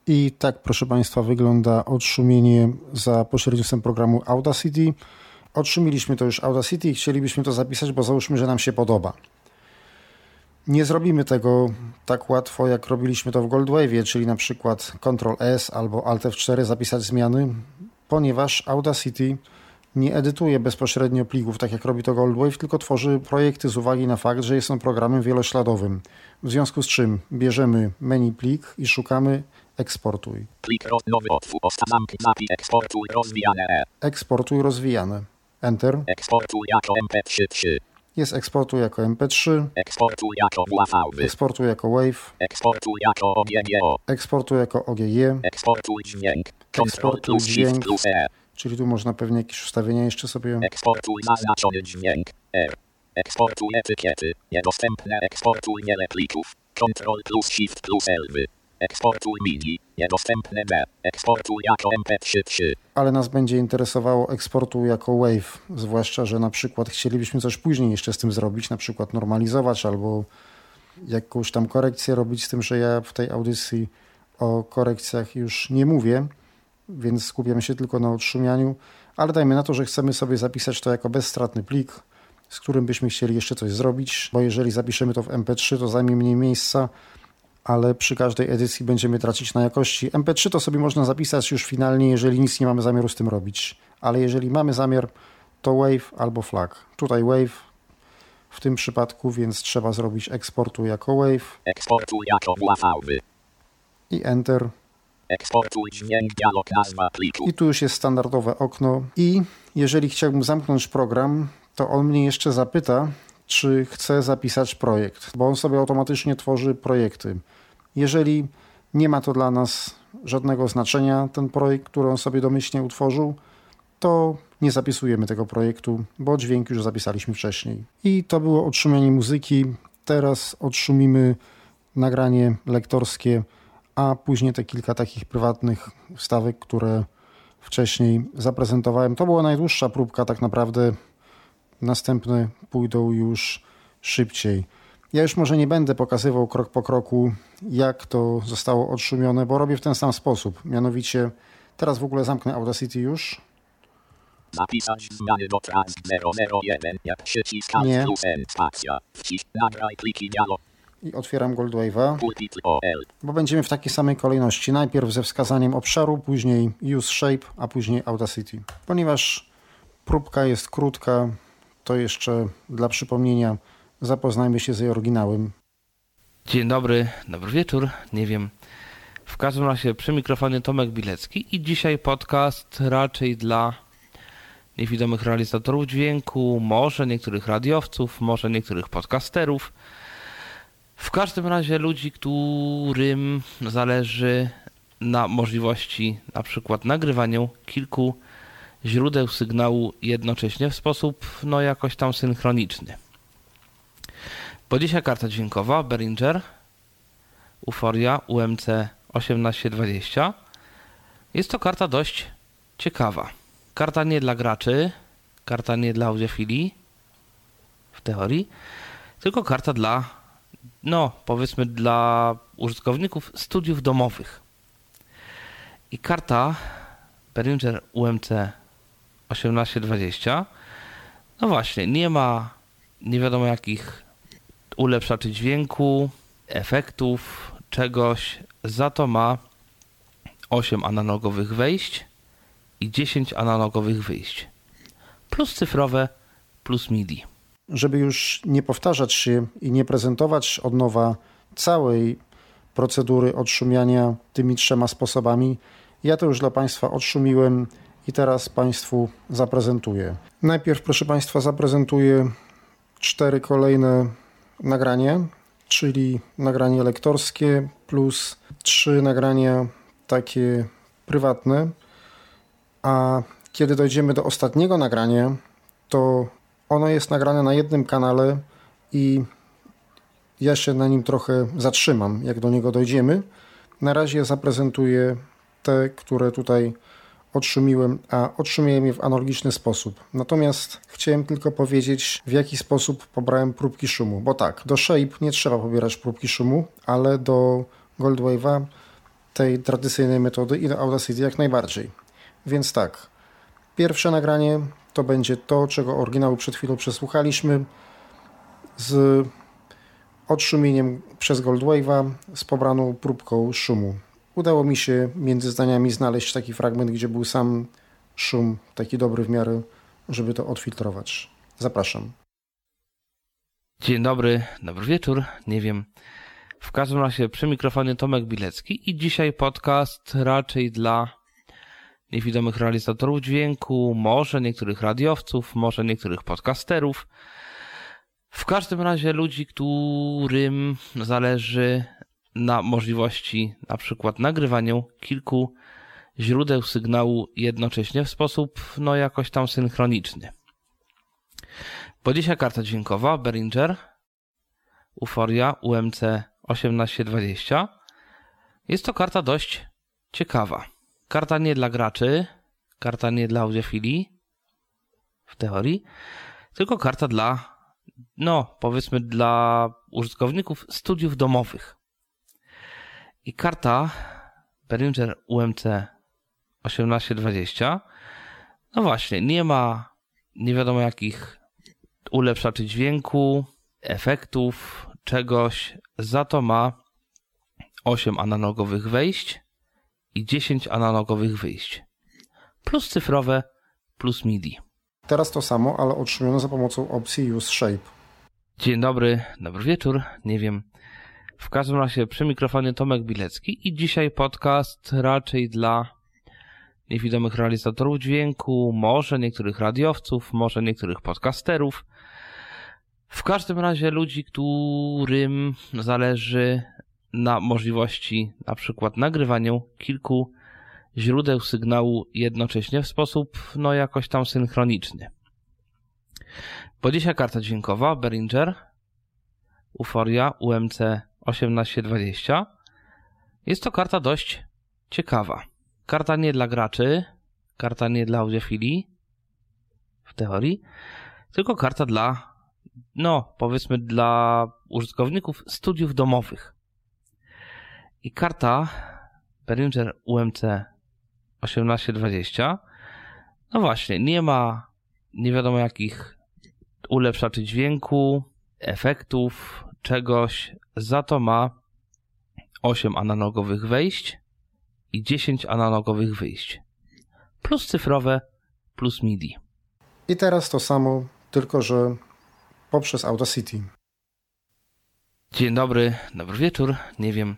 I tak, proszę Państwa, wygląda odszumienie za pośrednictwem programu Audacity. Otrzumiliśmy to już Audacity i chcielibyśmy to zapisać, bo załóżmy, że nam się podoba. Nie zrobimy tego tak łatwo, jak robiliśmy to w Goldwave, czyli na przykład Ctrl S albo Alt F4 zapisać zmiany, ponieważ Audacity nie edytuje bezpośrednio plików, tak jak robi to Goldwave, tylko tworzy projekty z uwagi na fakt, że jest on programem wielośladowym. W związku z czym bierzemy menu plik i szukamy eksportuj. Plik roz, nowy otwór. Zamknij napis eksportuj rozwijane. Eksportuj rozwijane. Enter. Eksportuj jako MP3. Jest eksportuj jako MP3, Eksportuj jako WAV. eksportuj jako WAV, Eksportuj jako OGGO. eksportuj jako OGG, Eksportuj dźwięk. Eksportuj dźwięk. E. czyli tu można pewnie jakieś ustawienia jeszcze sobie. Eksportuj zaznaczony dźwięk. R. Eksportuj etykiety. Niedostępne. Eksportuj wiele plików. Ctrl plus Shift plus L. Eksportuj mini. Niedostępne B. Eksportuj jako MP3. ale nas będzie interesowało eksportu jako wave, zwłaszcza, że na przykład chcielibyśmy coś później jeszcze z tym zrobić, na przykład normalizować albo jakąś tam korekcję robić, z tym, że ja w tej audycji o korekcjach już nie mówię, więc skupiamy się tylko na odszumianiu, ale dajmy na to, że chcemy sobie zapisać to jako bezstratny plik, z którym byśmy chcieli jeszcze coś zrobić, bo jeżeli zapiszemy to w MP3, to zajmie mniej miejsca, ale przy każdej edycji będziemy tracić na jakości. MP3 to sobie można zapisać już finalnie, jeżeli nic nie mamy zamiaru z tym robić. Ale jeżeli mamy zamiar, to Wave albo Flag. Tutaj Wave w tym przypadku, więc trzeba zrobić eksportu jako Wave Eksportuj jako WAV. i Enter. Eksportuj dźwięk dialog nazwa pliku. I tu już jest standardowe okno. I jeżeli chciałbym zamknąć program, to on mnie jeszcze zapyta, czy chcę zapisać projekt, bo on sobie automatycznie tworzy projekty. Jeżeli nie ma to dla nas żadnego znaczenia, ten projekt, który on sobie domyślnie utworzył, to nie zapisujemy tego projektu, bo dźwięk już zapisaliśmy wcześniej. I to było odszumienie muzyki. Teraz odszumimy nagranie lektorskie, a później te kilka takich prywatnych wstawek, które wcześniej zaprezentowałem. To była najdłuższa próbka, tak naprawdę. Następne pójdą już szybciej. Ja już może nie będę pokazywał krok po kroku, jak to zostało odszumione, bo robię w ten sam sposób. Mianowicie, teraz w ogóle zamknę Audacity już. Zapisać zmiany do trans 001. Jak przycisk Alt Nie. plus N spacja. Wcisk nagraj pliki dialog. i otwieram Goldwave'a, bo będziemy w takiej samej kolejności. Najpierw ze wskazaniem obszaru, później Use Shape, a później Audacity. Ponieważ próbka jest krótka, to jeszcze dla przypomnienia zapoznajmy się z jej oryginałem. Dzień dobry, dobry wieczór, nie wiem. W każdym razie przy mikrofonie Tomek Bilecki i dzisiaj podcast raczej dla niewidomych realizatorów dźwięku, może niektórych radiowców, może niektórych podcasterów. W każdym razie ludzi, którym zależy na możliwości na przykład nagrywania kilku źródeł sygnału jednocześnie w sposób no jakoś tam synchroniczny. Bo dzisiaj karta dźwiękowa Behringer Uforia UMC 1820 jest to karta dość ciekawa. Karta nie dla graczy, karta nie dla audiofilii w teorii, tylko karta dla, no powiedzmy dla użytkowników studiów domowych. I karta Behringer UMC 1820 no właśnie, nie ma nie wiadomo jakich ulepszaczy dźwięku, efektów, czegoś. Za to ma 8 analogowych wejść i 10 analogowych wyjść. Plus cyfrowe, plus MIDI. Żeby już nie powtarzać się i nie prezentować od nowa całej procedury odszumiania tymi trzema sposobami, ja to już dla Państwa odszumiłem i teraz Państwu zaprezentuję. Najpierw, proszę Państwa, zaprezentuję cztery kolejne nagrania, czyli nagranie lektorskie plus trzy nagrania takie prywatne. A kiedy dojdziemy do ostatniego nagrania, to ono jest nagrane na jednym kanale i ja się na nim trochę zatrzymam, jak do niego dojdziemy. Na razie zaprezentuję te, które tutaj odszumiłem, a odszumiłem je w analogiczny sposób. Natomiast chciałem tylko powiedzieć, w jaki sposób pobrałem próbki szumu. Bo tak, do Shape nie trzeba pobierać próbki szumu, ale do Goldwave'a tej tradycyjnej metody i do Audacity jak najbardziej. Więc tak, pierwsze nagranie to będzie to, czego oryginału przed chwilą przesłuchaliśmy z odszumieniem przez Goldwave'a z pobraną próbką szumu. Udało mi się między zdaniami znaleźć taki fragment, gdzie był sam szum, taki dobry w miarę, żeby to odfiltrować. Zapraszam. Dzień dobry, dobry wieczór, nie wiem. W każdym razie przy mikrofonie Tomek Bilecki i dzisiaj podcast raczej dla niewidomych realizatorów dźwięku, może niektórych radiowców, może niektórych podcasterów. W każdym razie ludzi, którym zależy na możliwości na przykład nagrywania kilku źródeł sygnału jednocześnie w sposób no jakoś tam synchroniczny. Dzisiaj karta dźwiękowa Behringer Uforia UMC 1820 jest to karta dość ciekawa. Karta nie dla graczy, karta nie dla audiofilii w teorii, tylko karta dla no, powiedzmy dla użytkowników studiów domowych. I karta Behringer UMC 1820 no właśnie, nie ma nie wiadomo jakich ulepszaczy dźwięku, efektów, czegoś. Za to ma 8 analogowych wejść i 10 analogowych wyjść. Plus cyfrowe, plus MIDI. Teraz to samo, ale otrzymano za pomocą opcji Use Shape. Dzień dobry, dobry wieczór, nie wiem. W każdym razie przy mikrofonie Tomek Bilecki i dzisiaj podcast raczej dla niewidomych realizatorów dźwięku, może niektórych radiowców, może niektórych podcasterów. W każdym razie ludzi, którym zależy na możliwości na przykład nagrywania kilku źródeł sygnału jednocześnie w sposób no jakoś tam synchroniczny. Bo dzisiaj karta dźwiękowa Behringer Uforia UMC 1820 jest to karta dość ciekawa. Karta nie dla graczy, karta nie dla audiofilii w teorii, tylko karta dla no, powiedzmy dla użytkowników studiów domowych. I karta Behringer UMC 1820 no właśnie, nie ma nie wiadomo jakich ulepszaczy dźwięku, efektów, czegoś. Za to ma 8 analogowych wejść i 10 analogowych wyjść. Plus cyfrowe, plus MIDI. I teraz to samo, tylko że poprzez Audacity. Dzień dobry, dobry wieczór, nie wiem.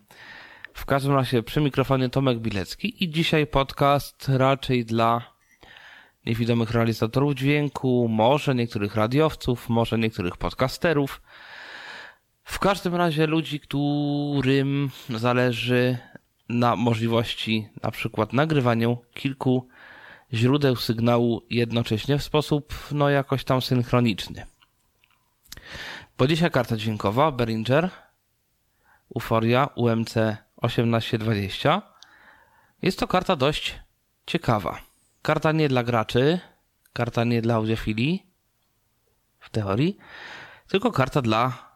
W każdym razie przy mikrofonie Tomek Bilecki i dzisiaj podcast raczej dla niewidomych realizatorów dźwięku, może niektórych radiowców, może niektórych podcasterów. W każdym razie ludzi, którym zależy na możliwości na przykład nagrywania kilku źródeł sygnału jednocześnie w sposób no jakoś tam synchroniczny. Dzisiaj karta dźwiękowa Behringer Uforia UMC 1820 jest to karta dość ciekawa. Karta nie dla graczy, karta nie dla audiofilii w teorii, tylko karta dla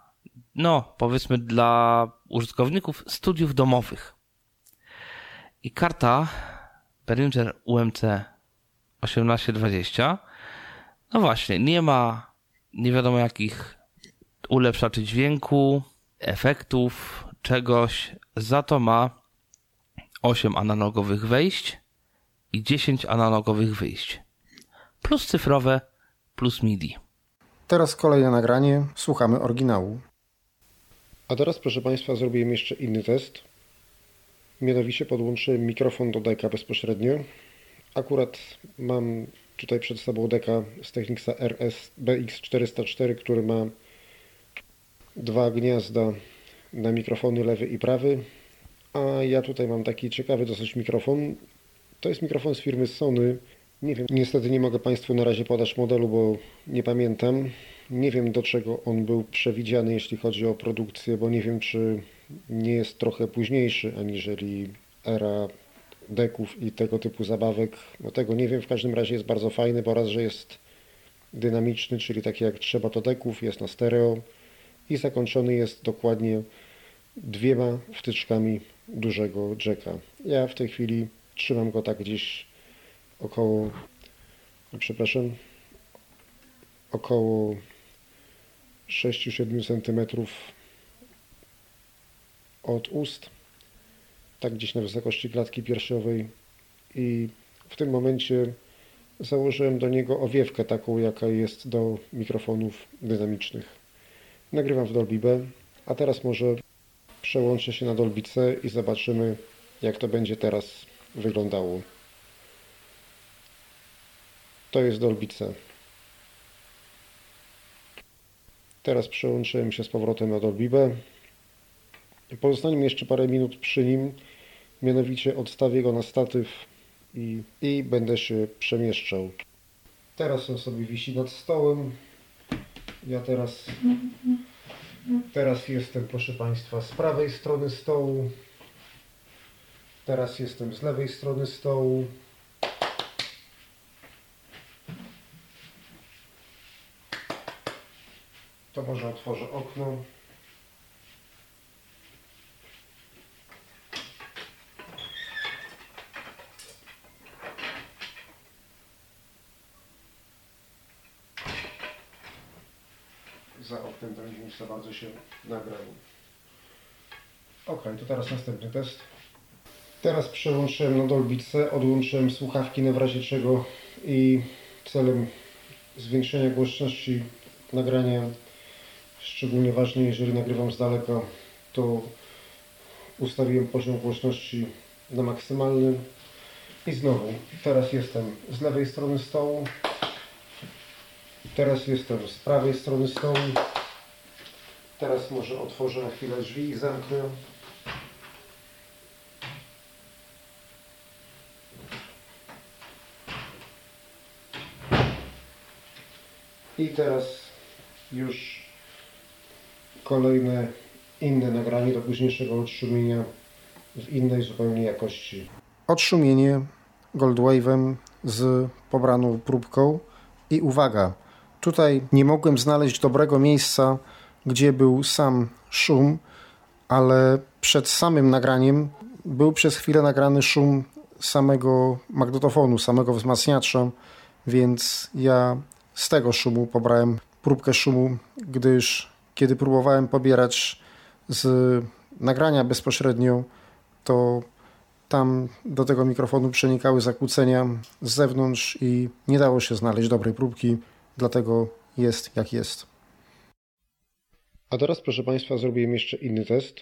no, powiedzmy dla użytkowników studiów domowych. I karta Behringer UMC 1820 no właśnie, nie ma nie wiadomo jakich ulepszaczy dźwięku, efektów, czegoś. Za to ma 8 analogowych wejść i 10 analogowych wyjść. Plus cyfrowe, plus MIDI. Teraz kolejne nagranie. Słuchamy oryginału. A teraz, proszę Państwa, zrobiłem jeszcze inny test. Mianowicie podłączyłem mikrofon do deka bezpośrednio. Akurat mam tutaj przed sobą deka z Technicsa RS BX404, który ma dwa gniazda na mikrofony lewy i prawy. A ja tutaj mam taki ciekawy dosyć mikrofon. To jest mikrofon z firmy Sony. Nie wiem, niestety nie mogę Państwu na razie podać modelu, bo nie pamiętam. Nie wiem do czego on był przewidziany, jeśli chodzi o produkcję, bo nie wiem czy nie jest trochę późniejszy aniżeli era deków i tego typu zabawek. No tego nie wiem, w każdym razie jest bardzo fajny, bo raz, że jest dynamiczny, czyli taki jak trzeba to deków, jest na stereo i zakończony jest dokładnie dwiema wtyczkami dużego Jacka. Ja w tej chwili trzymam go tak gdzieś około, przepraszam, około 6-7 cm od ust, tak gdzieś na wysokości klatki piersiowej i w tym momencie założyłem do niego owiewkę taką, jaka jest do mikrofonów dynamicznych. Nagrywam w Dolby B, a teraz może przełączę się na Dolby C i zobaczymy, jak to będzie teraz wyglądało. To jest Dolby C. Teraz przełączyłem się z powrotem na Dolby B. Pozostaniemy jeszcze parę minut przy nim, mianowicie odstawię go na statyw i, i będę się przemieszczał. Teraz on sobie wisi nad stołem. Ja teraz, teraz jestem, proszę Państwa, z prawej strony stołu. Teraz jestem z lewej strony stołu. To może otworzę okno. Za oknem ten dźwięk za bardzo się nagrał. Ok, to teraz następny test. Teraz przełączyłem na Dolby odłączyłem słuchawki na razie czego i celem zwiększenia głośności nagrania, szczególnie ważne jeżeli nagrywam z daleka, to ustawiłem poziom głośności na maksymalny. I znowu, teraz jestem z lewej strony stołu, teraz jestem z prawej strony stołu, teraz może otworzę na chwilę drzwi i zamknę. I teraz już kolejne inne nagranie do późniejszego odszumienia w innej zupełnie jakości. Odszumienie Goldwave'em z pobraną próbką i uwaga, tutaj nie mogłem znaleźć dobrego miejsca, gdzie był sam szum, ale przed samym nagraniem był przez chwilę nagrany szum samego magnetofonu, samego wzmacniacza, więc ja z tego szumu pobrałem próbkę szumu, gdyż kiedy próbowałem pobierać z nagrania bezpośrednio, to tam do tego mikrofonu przenikały zakłócenia z zewnątrz i nie dało się znaleźć dobrej próbki, dlatego jest jak jest. A teraz, proszę Państwa, zrobiłem jeszcze inny test.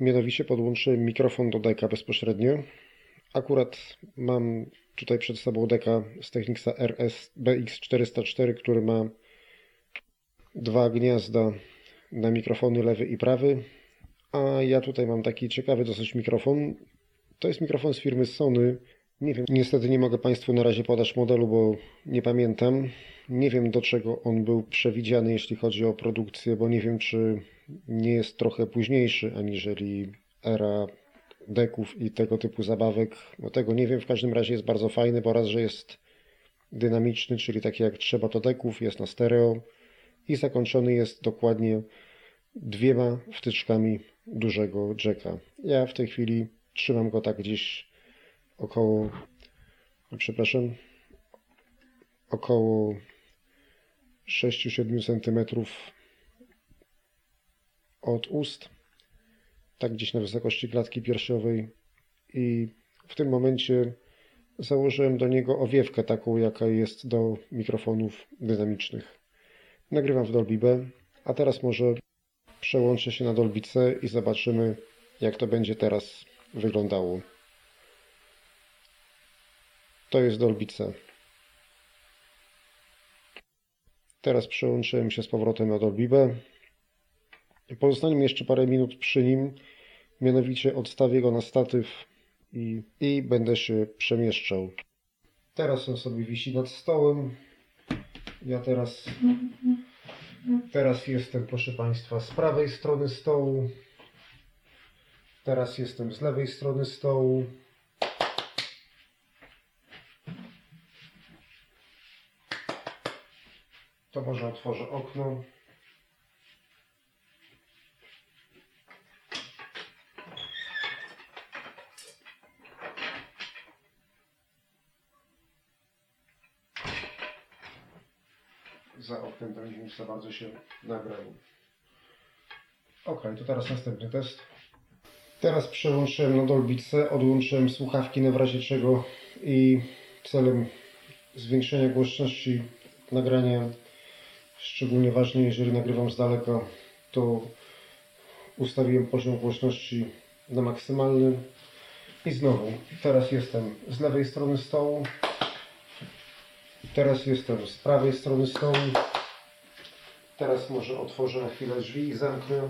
Mianowicie podłączyłem mikrofon do deka bezpośrednio. Akurat mam tutaj przed sobą deka z Technicsa RS BX404, który ma dwa gniazda na mikrofony lewy i prawy. A ja tutaj mam taki ciekawy dosyć mikrofon. To jest mikrofon z firmy Sony. Nie wiem, niestety nie mogę Państwu na razie podać modelu, bo nie pamiętam. Nie wiem do czego on był przewidziany, jeśli chodzi o produkcję, bo nie wiem, czy nie jest trochę późniejszy aniżeli era deków i tego typu zabawek. No tego nie wiem, w każdym razie jest bardzo fajny, bo raz, że jest dynamiczny, czyli taki jak trzeba to deków, jest na stereo i zakończony jest dokładnie dwiema wtyczkami dużego jacka. Ja w tej chwili trzymam go tak gdzieś około, przepraszam, około 6-7 cm od ust, tak gdzieś na wysokości klatki piersiowej i w tym momencie założyłem do niego owiewkę taką, jaka jest do mikrofonów dynamicznych. Nagrywam w Dolby B, a teraz może przełączę się na Dolby C i zobaczymy, jak to będzie teraz wyglądało. To jest Dolby C. Teraz przełączyłem się z powrotem na Dolby B. Jeszcze parę minut przy nim, mianowicie odstawię go na statyw i, i będę się przemieszczał. Teraz on sobie wisi nad stołem. Ja teraz, teraz jestem, proszę Państwa, z prawej strony stołu. Teraz jestem z lewej strony stołu. To może otworzę okno. Za bardzo się nagrał. Ok, to teraz następny test. Teraz przełączyłem na Dolby odłączyłem słuchawki na razie czego i celem zwiększenia głośności nagrania, szczególnie ważne jeżeli nagrywam z daleka, to ustawiłem poziom głośności na maksymalny i znowu, teraz jestem z lewej strony stołu, teraz jestem z prawej strony stołu, teraz może otworzę na chwilę drzwi i zamknę.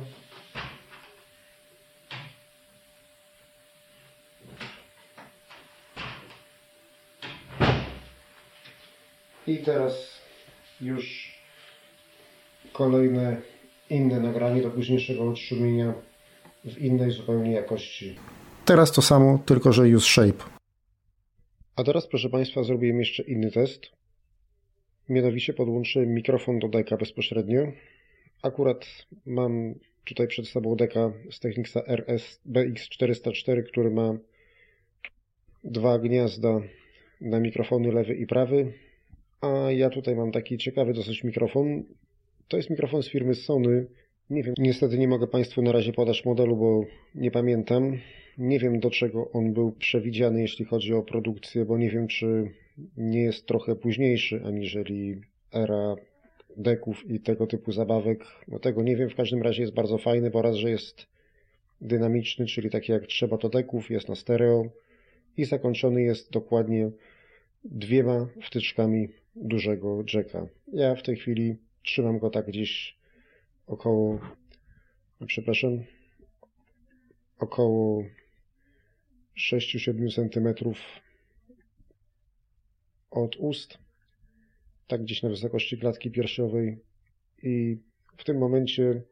I teraz już kolejne inne nagranie do późniejszego odszumienia w innej zupełnie jakości. Teraz to samo, tylko że use shape. A teraz, proszę Państwa, zrobiłem jeszcze inny test. Mianowicie podłączyłem mikrofon do deka bezpośrednio. Akurat mam tutaj przed sobą deka z Technicsa RS BX404, który ma dwa gniazda na mikrofony lewy i prawy. A ja tutaj mam taki ciekawy dosyć mikrofon. To jest mikrofon z firmy Sony. Nie wiem, niestety nie mogę Państwu na razie podać modelu, bo nie pamiętam. Nie wiem do czego on był przewidziany, jeśli chodzi o produkcję, bo nie wiem, czy nie jest trochę późniejszy aniżeli era deków i tego typu zabawek. No tego nie wiem, w każdym razie jest bardzo fajny, bo raz, że jest dynamiczny, czyli taki jak trzeba to deków, jest na stereo i zakończony jest dokładnie dwiema wtyczkami dużego jacka. Ja w tej chwili trzymam go tak gdzieś około, przepraszam, około 6-7 cm od ust, tak gdzieś na wysokości klatki piersiowej i w tym momencie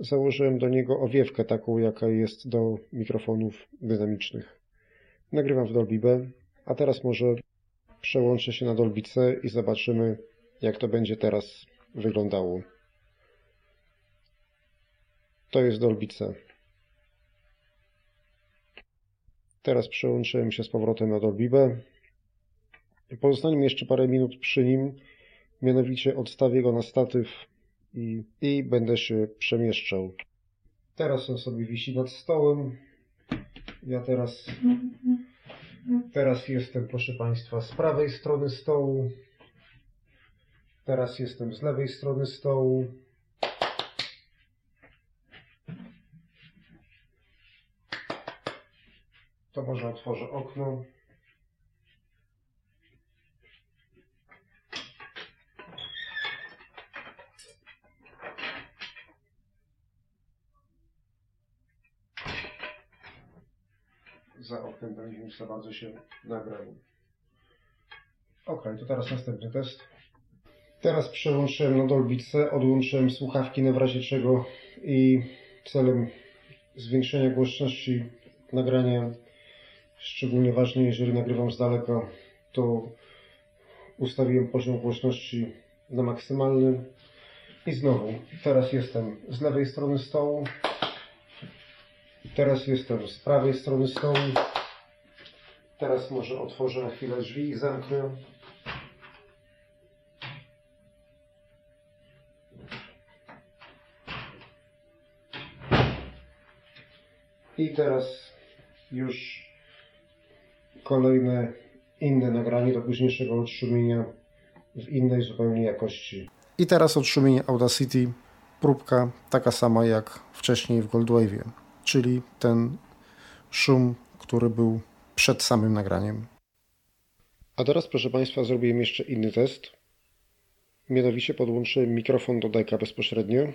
założyłem do niego owiewkę taką, jaka jest do mikrofonów dynamicznych. Nagrywam w Dolby B, a teraz może przełączę się na Dolby C i zobaczymy, jak to będzie teraz wyglądało. To jest Dolby C. Teraz przełączyłem się z powrotem na Dolby B. Pozostanie jeszcze parę minut przy nim, mianowicie odstawię go na statyw i, i będę się przemieszczał. Teraz on sobie wisi nad stołem. Ja teraz Teraz jestem, proszę Państwa, z prawej strony stołu. Teraz jestem z lewej strony stołu. To może otworzę okno. Za bardzo się nagrał. Ok, to teraz następny test. Teraz przełączyłem na Dolby odłączyłem słuchawki na razie czego i celem zwiększenia głośności nagrania, szczególnie ważne jeżeli nagrywam z daleka, to ustawiłem poziom głośności na maksymalny i znowu, teraz jestem z lewej strony stołu, Teraz jestem z prawej strony stołu. Teraz może otworzę na chwilę drzwi i zamknę. I teraz już kolejne inne nagranie do późniejszego odszumienia w innej zupełnie jakości. I teraz odszumienie Audacity, próbka taka sama jak wcześniej w Goldwave'ie czyli ten szum, który był przed samym nagraniem. A teraz, proszę Państwa, zrobiłem jeszcze inny test. Mianowicie podłączyłem mikrofon do deka bezpośrednio.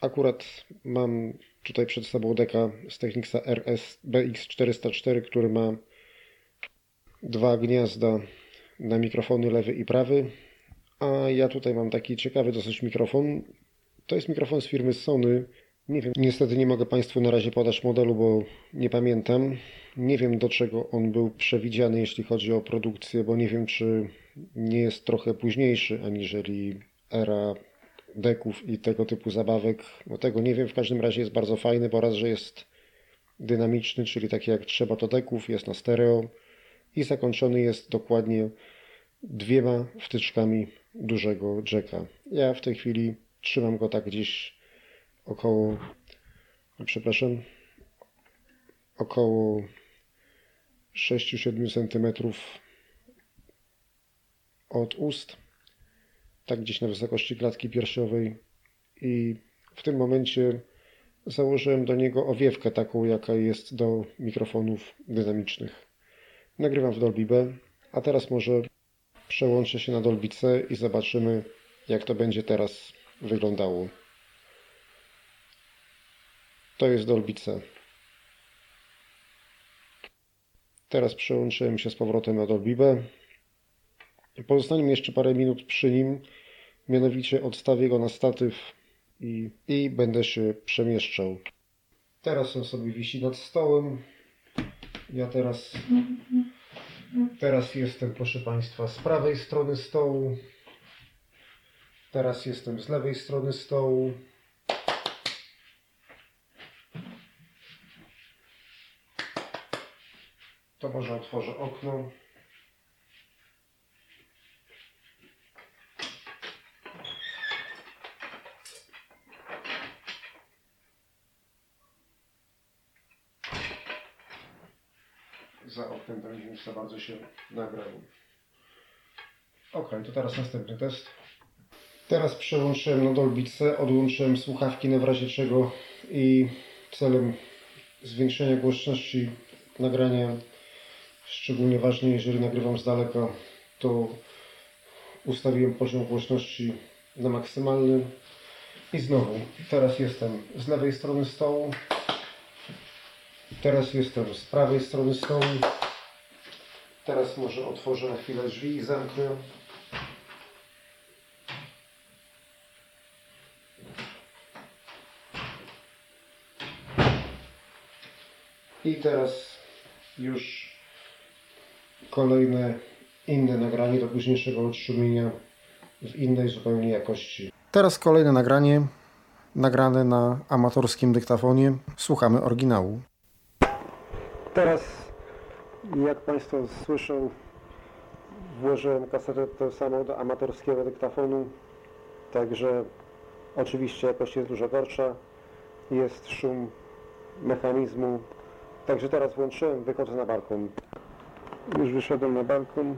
Akurat mam tutaj przed sobą deka z Technicsa RS BX404, który ma dwa gniazda na mikrofony lewy i prawy. A ja tutaj mam taki ciekawy dosyć mikrofon. To jest mikrofon z firmy Sony nie wiem, niestety nie mogę Państwu na razie podać modelu, bo nie pamiętam. Nie wiem do czego on był przewidziany, jeśli chodzi o produkcję, bo nie wiem, czy nie jest trochę późniejszy aniżeli era deków i tego typu zabawek. No tego nie wiem, w każdym razie jest bardzo fajny, bo raz, że jest dynamiczny, czyli taki jak trzeba to deków, jest na stereo i zakończony jest dokładnie dwiema wtyczkami dużego jacka. Ja w tej chwili trzymam go tak gdzieś około, przepraszam, około 6-7 cm od ust, tak gdzieś na wysokości klatki piersiowej i w tym momencie założyłem do niego owiewkę taką, jaka jest do mikrofonów dynamicznych. Nagrywam w Dolby B, a teraz może przełączę się na Dolby C i zobaczymy, jak to będzie teraz wyglądało. To jest Dolby C. Teraz przełączyłem się z powrotem na Dolby B. Pozostanie jeszcze parę minut przy nim, mianowicie odstawię go na statyw i, i będę się przemieszczał. Teraz on sobie wisi nad stołem. Ja teraz, teraz jestem, proszę Państwa, z prawej strony stołu. Teraz jestem z lewej strony stołu. To może otworzę okno. Za oknem będzie już za bardzo się nagrał. Ok, to teraz następny test. Teraz przełączyłem na Dolby odłączyłem słuchawki na w razie czego i celem zwiększenia głośności nagrania, szczególnie ważne jeżeli nagrywam z daleka, to ustawiłem poziom głośności na maksymalny. I znowu, teraz jestem z lewej strony stołu, teraz jestem z prawej strony stołu, teraz może otworzę na chwilę drzwi i zamknę. I teraz już kolejne inne nagranie do późniejszego odszumienia w innej zupełnie jakości. Teraz kolejne nagranie, nagrane na amatorskim dyktafonie. Słuchamy oryginału. Teraz, jak Państwo słyszą, włożyłem kasetę tę samą do amatorskiego dyktafonu, także oczywiście jakość jest dużo gorsza. Jest szum mechanizmu Także teraz włączyłem, wychodzę na balkon. Już wyszedłem na balkon.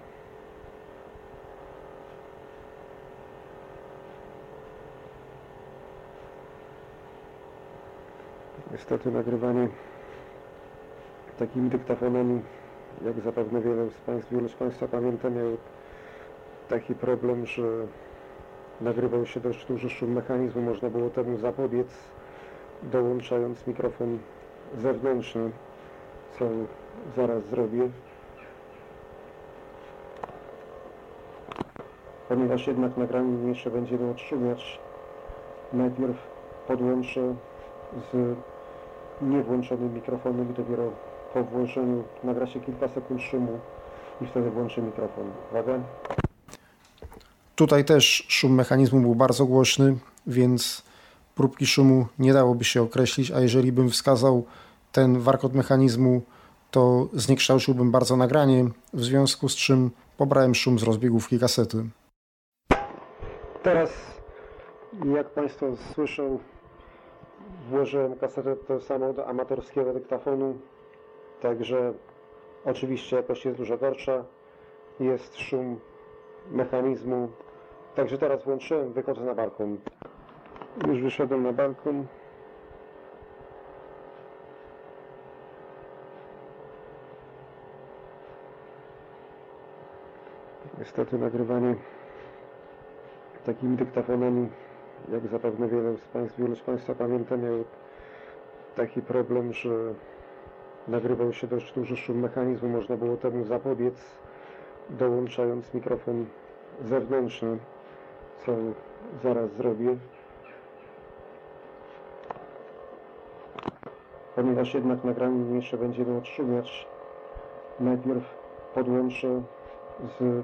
Niestety nagrywanie takimi dyktafonami, jak zapewne wiele z Państwa, wielu z Państwa pamięta, miał taki problem, że nagrywał się dość duży szum mechanizmu. Można było temu zapobiec, dołączając mikrofon zewnętrzny co zaraz zrobię. Ponieważ jednak nagranie jeszcze będziemy odszumiać, najpierw podłączę z niewłączonym mikrofonem i dopiero po włączeniu nagra się kilka sekund szumu i wtedy włączę mikrofon. Uwaga. Tutaj też szum mechanizmu był bardzo głośny, więc próbki szumu nie dałoby się określić, a jeżeli bym wskazał ten warkot mechanizmu, to zniekształciłbym bardzo nagranie, w związku z czym pobrałem szum z rozbiegówki kasety. Teraz, jak Państwo słyszą, włożyłem kasetę tę samą do amatorskiego dyktafonu, także oczywiście jakość jest dużo gorsza, jest szum mechanizmu, także teraz włączyłem, wychodzę na balkon. Już wyszedłem na balkon. Niestety nagrywanie takimi dyktafonami, jak zapewne wiele z Państwa, wielu z Państwa pamięta, miał taki problem, że nagrywał się dość duży szum mechanizmu. Można było temu zapobiec, dołączając mikrofon zewnętrzny, co zaraz zrobię. Ponieważ jednak nagranie jeszcze będziemy odszumiać, najpierw podłączę z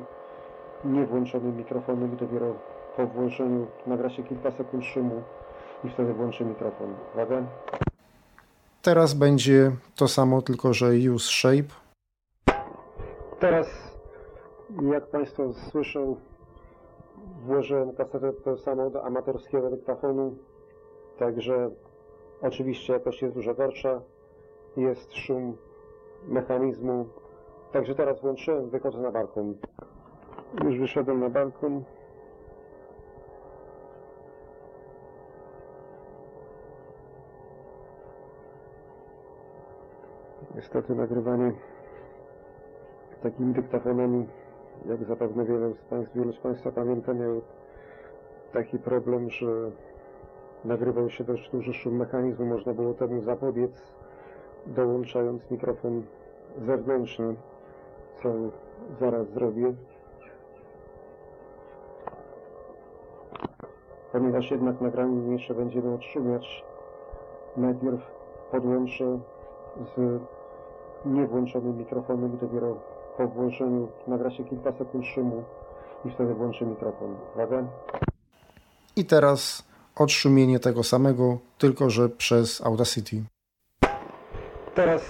niewłączonym mikrofonem i dopiero po włączeniu nagra się kilka sekund szumu i wtedy włączy mikrofon. Uwaga. Teraz będzie to samo, tylko że use shape. Teraz, jak Państwo słyszą, włożyłem kasetę to samo do amatorskiego dyktafonu, także oczywiście jakość jest dużo gorsza, jest szum mechanizmu, także teraz włączyłem, wychodzę na balkon. Już wyszedłem na balkon. Niestety nagrywanie takimi dyktafonami, jak zapewne wiele z Państwa, wielu z Państwa pamięta, miał taki problem, że nagrywał się dość duży szum mechanizmu. Można było temu zapobiec, dołączając mikrofon zewnętrzny, co zaraz zrobię. Ponieważ jednak nagranie mniejsze będziemy odszumiać, najpierw podłączę z niewłączonym mikrofonem i dopiero po włączeniu nagra się kilka sekund szumu i wtedy włączę mikrofon. Uwaga. I teraz odszumienie tego samego, tylko że przez Audacity. Teraz,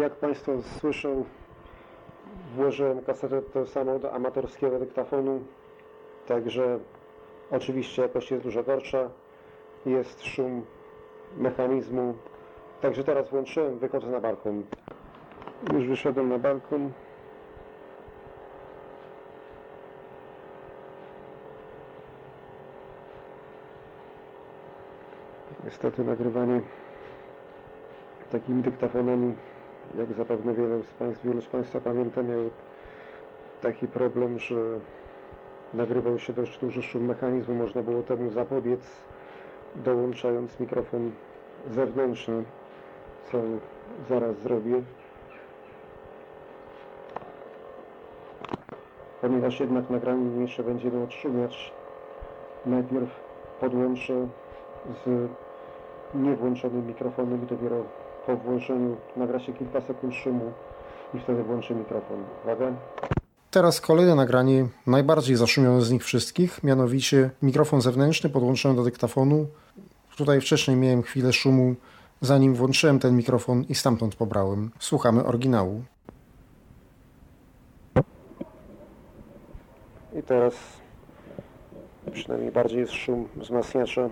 jak Państwo słyszą, włożyłem kasetę to samo do amatorskiego dyktafonu, także oczywiście jakość jest dużo gorsza, jest szum mechanizmu, także teraz włączyłem, wychodzę na balkon. Już wyszedłem na balkon. Niestety nagrywanie takimi dyktafonami, jak zapewne z Państwa, wielu z Państwa pamięta, miał taki problem, że nagrywał się dość duży szum mechanizmu. Można było temu zapobiec, dołączając mikrofon zewnętrzny, co zaraz zrobię. Ponieważ jednak nagranie mniejsze będziemy odszumiać, najpierw podłączę z niewłączonym mikrofonem i dopiero po włączeniu nagra się kilka sekund szumu i wtedy włączę mikrofon. Uwaga. Teraz kolejne nagranie, najbardziej zaszumione z nich wszystkich, mianowicie mikrofon zewnętrzny podłączony do dyktafonu. Tutaj wcześniej miałem chwilę szumu, zanim włączyłem ten mikrofon i stamtąd pobrałem. Słuchamy oryginału. I teraz przynajmniej bardziej jest szum wzmacniacza.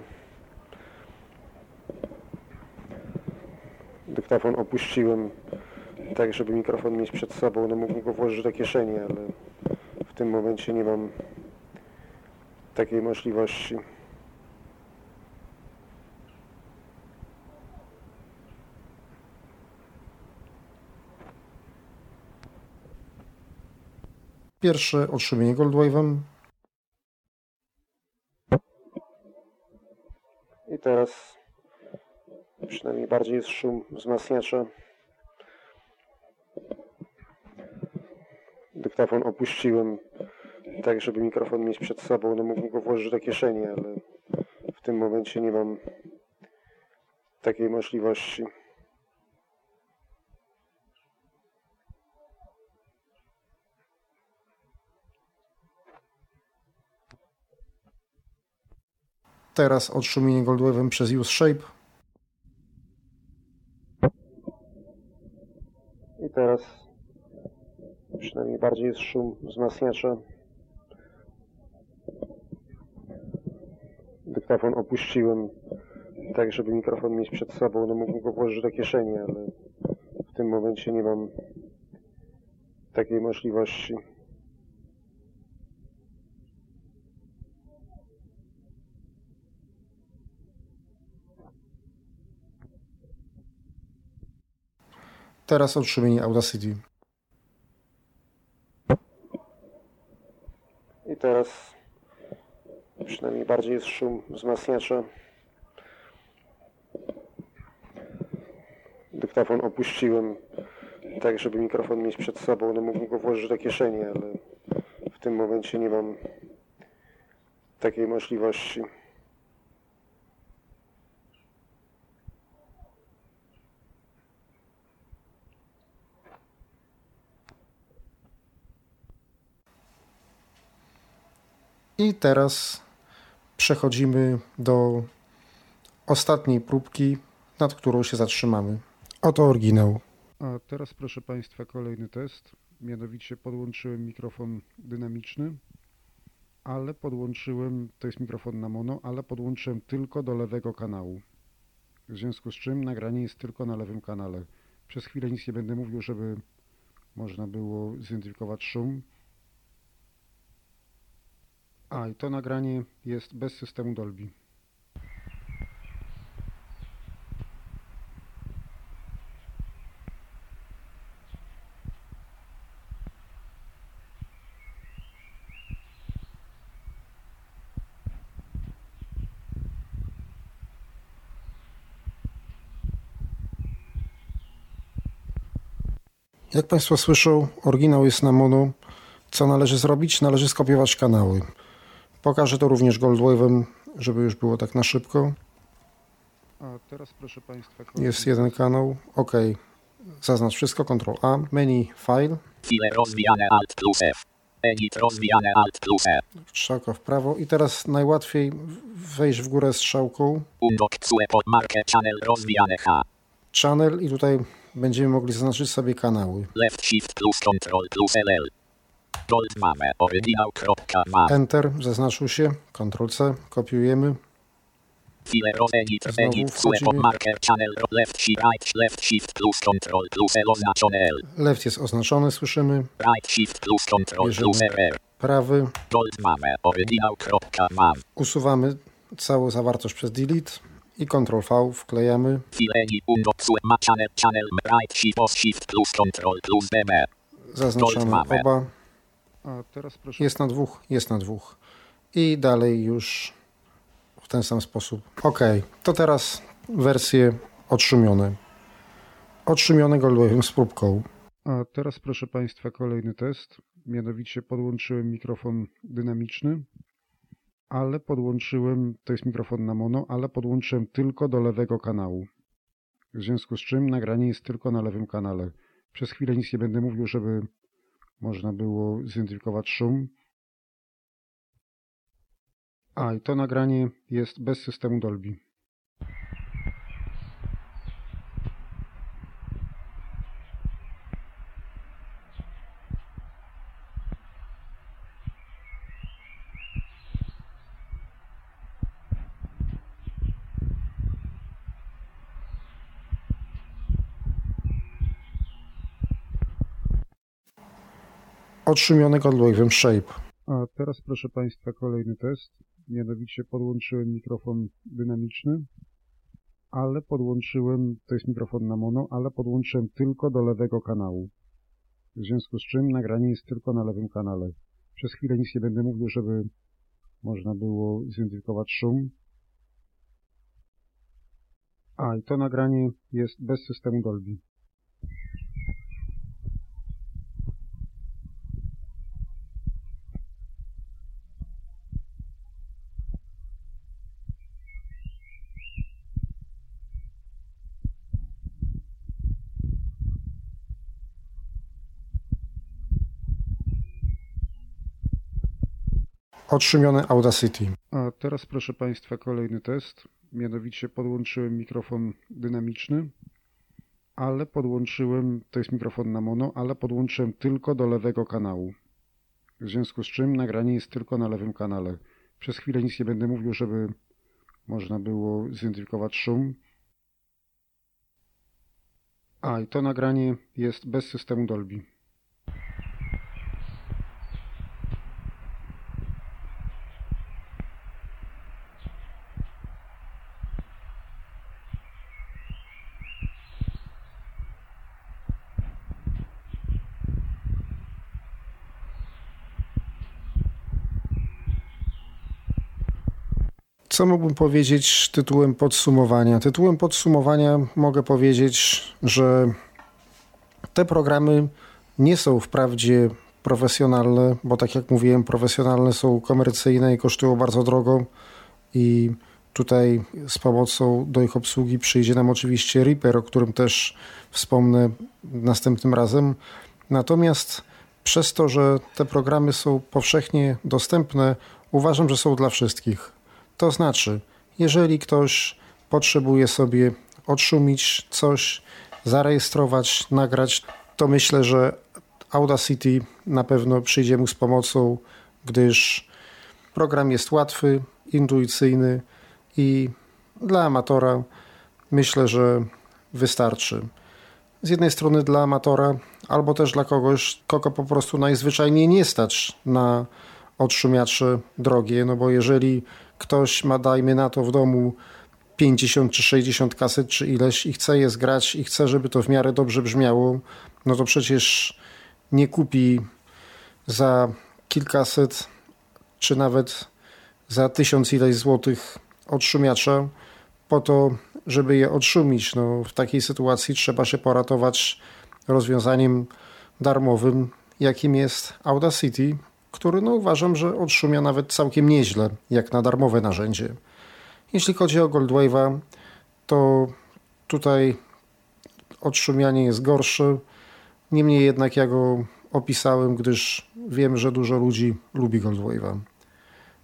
Dyktafon opuściłem tak, żeby mikrofon mieć przed sobą. No mógłbym go włożyć do kieszeni, ale w tym momencie nie mam takiej możliwości. Pierwsze otrzymienie Goldwave'em. I teraz przynajmniej bardziej jest szum wzmacniacza. Dyktafon opuściłem tak, żeby mikrofon mieć przed sobą. No mógłbym go włożyć do kieszeni, ale w tym momencie nie mam takiej możliwości. Teraz odszumienie Goldwave'em przez Use Shape. I teraz przynajmniej bardziej jest szum wzmacniacza. Dyktafon opuściłem tak, żeby mikrofon mieć przed sobą. No mógłbym go włożyć do kieszeni, ale w tym momencie nie mam takiej możliwości. Teraz otrzymienie Audacity. I teraz przynajmniej bardziej jest szum wzmacniacza. Dyktafon opuściłem tak, żeby mikrofon mieć przed sobą. No mógłbym go włożyć do kieszeni, ale w tym momencie nie mam takiej możliwości. I teraz przechodzimy do ostatniej próbki, nad którą się zatrzymamy. Oto oryginał. A teraz proszę Państwa kolejny test. Mianowicie podłączyłem mikrofon dynamiczny ale podłączyłem, to jest mikrofon na mono, ale podłączyłem tylko do lewego kanału. W związku z czym nagranie jest tylko na lewym kanale. Przez chwilę nic nie będę mówił, żeby można było zidentyfikować szum. A i to nagranie jest bez systemu Dolby. Jak Państwo słyszą, oryginał jest na mono. Co należy zrobić? Należy skopiować kanały. Pokażę to również Goldwave'em, żeby już było tak na szybko. A teraz proszę Państwa... Jest jeden kanał. OK. Zaznacz wszystko. Ctrl A. Menu File. File rozwijane Alt plus F. Edit rozwijane Alt plus E. Strzałka w prawo. I teraz najłatwiej wejść w górę strzałką. Undok CUE pod markę Channel rozwijane H. Channel i tutaj będziemy mogli zaznaczyć sobie kanały. Left Shift plus Control plus LL. Gold mamy original.mam. Enter zaznaczył się. Ctrl C. Kopiujemy. File roz edit Znowu edit CUE pod wchodzimy. marker Channel Left Shift Right Left Shift plus Control plus L oznaczone L. Left jest oznaczony, słyszymy. Right Shift plus Control Bierzemy. plus RR. Prawy. Gold mamy original.mam. Usuwamy całą zawartość przez delete i Ctrl V wklejamy. File edit undok CUE ma Channel Channel Right Shift Shift plus Control plus. Zaznaczamy oba. A teraz proszę. Jest na dwóch, jest na dwóch. I dalej już w ten sam sposób. Ok, to teraz wersje odszumione. Odszumione Goldwave'em z próbką. A teraz proszę Państwa kolejny test. Mianowicie podłączyłem mikrofon dynamiczny, ale podłączyłem, to jest mikrofon na mono, ale podłączyłem tylko do lewego kanału. W związku z czym nagranie jest tylko na lewym kanale. Przez chwilę nic nie będę mówił, żeby można było zidentyfikować szum. A i to nagranie jest bez systemu Dolby. Odszumiony Goldwave'em Shape. A teraz proszę Państwa kolejny test. Mianowicie podłączyłem mikrofon dynamiczny, ale podłączyłem, to jest mikrofon na mono, ale podłączyłem tylko do lewego kanału. W związku z czym nagranie jest tylko na lewym kanale. Przez chwilę nic nie będę mówił, żeby można było zidentyfikować szum. A i to nagranie jest bez systemu Dolby. Odszumiony Audacity. A teraz proszę Państwa kolejny test. Mianowicie podłączyłem mikrofon dynamiczny, ale podłączyłem, to jest mikrofon na mono, ale podłączyłem tylko do lewego kanału. W związku z czym nagranie jest tylko na lewym kanale. Przez chwilę nic nie będę mówił, żeby można było zidentyfikować szum. A i to nagranie jest bez systemu Dolby. Co mógłbym powiedzieć tytułem podsumowania? Tytułem podsumowania mogę powiedzieć, że te programy nie są wprawdzie profesjonalne, bo tak jak mówiłem, profesjonalne są komercyjne i kosztują bardzo drogo i tutaj z pomocą do ich obsługi przyjdzie nam oczywiście Reaper, o którym też wspomnę następnym razem. Natomiast przez to, że te programy są powszechnie dostępne, uważam, że są dla wszystkich. To znaczy, jeżeli ktoś potrzebuje sobie odszumić coś, zarejestrować, nagrać, to myślę, że Audacity na pewno przyjdzie mu z pomocą, gdyż Program jest łatwy, intuicyjny i dla amatora myślę, że wystarczy. Z jednej strony dla amatora, albo też dla kogoś, kogo po prostu najzwyczajniej nie stać na odszumiacze drogie, no bo jeżeli ktoś ma, dajmy na to w domu 50 czy 60 kaset czy ileś i chce je zgrać i chce, żeby to w miarę dobrze brzmiało, no to przecież nie kupi za kilkaset czy nawet za tysiąc ileś złotych odszumiacza po to, żeby je odszumić. No, w takiej sytuacji trzeba się poratować rozwiązaniem darmowym, jakim jest Audacity, który no, uważam, że odszumia nawet całkiem nieźle, jak na darmowe narzędzie. Jeśli chodzi o Goldwave'a, to tutaj odszumianie jest gorsze. Niemniej jednak ja go opisałem, gdyż wiem, że dużo ludzi lubi Goldwave'a.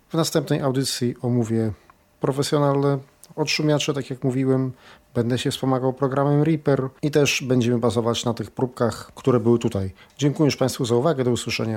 W następnej audycji omówię profesjonalne odszumiacze, tak jak mówiłem. Będę się wspomagał programem Reaper i też będziemy bazować na tych próbkach, które były tutaj. Dziękuję już Państwu za uwagę. Do usłyszenia.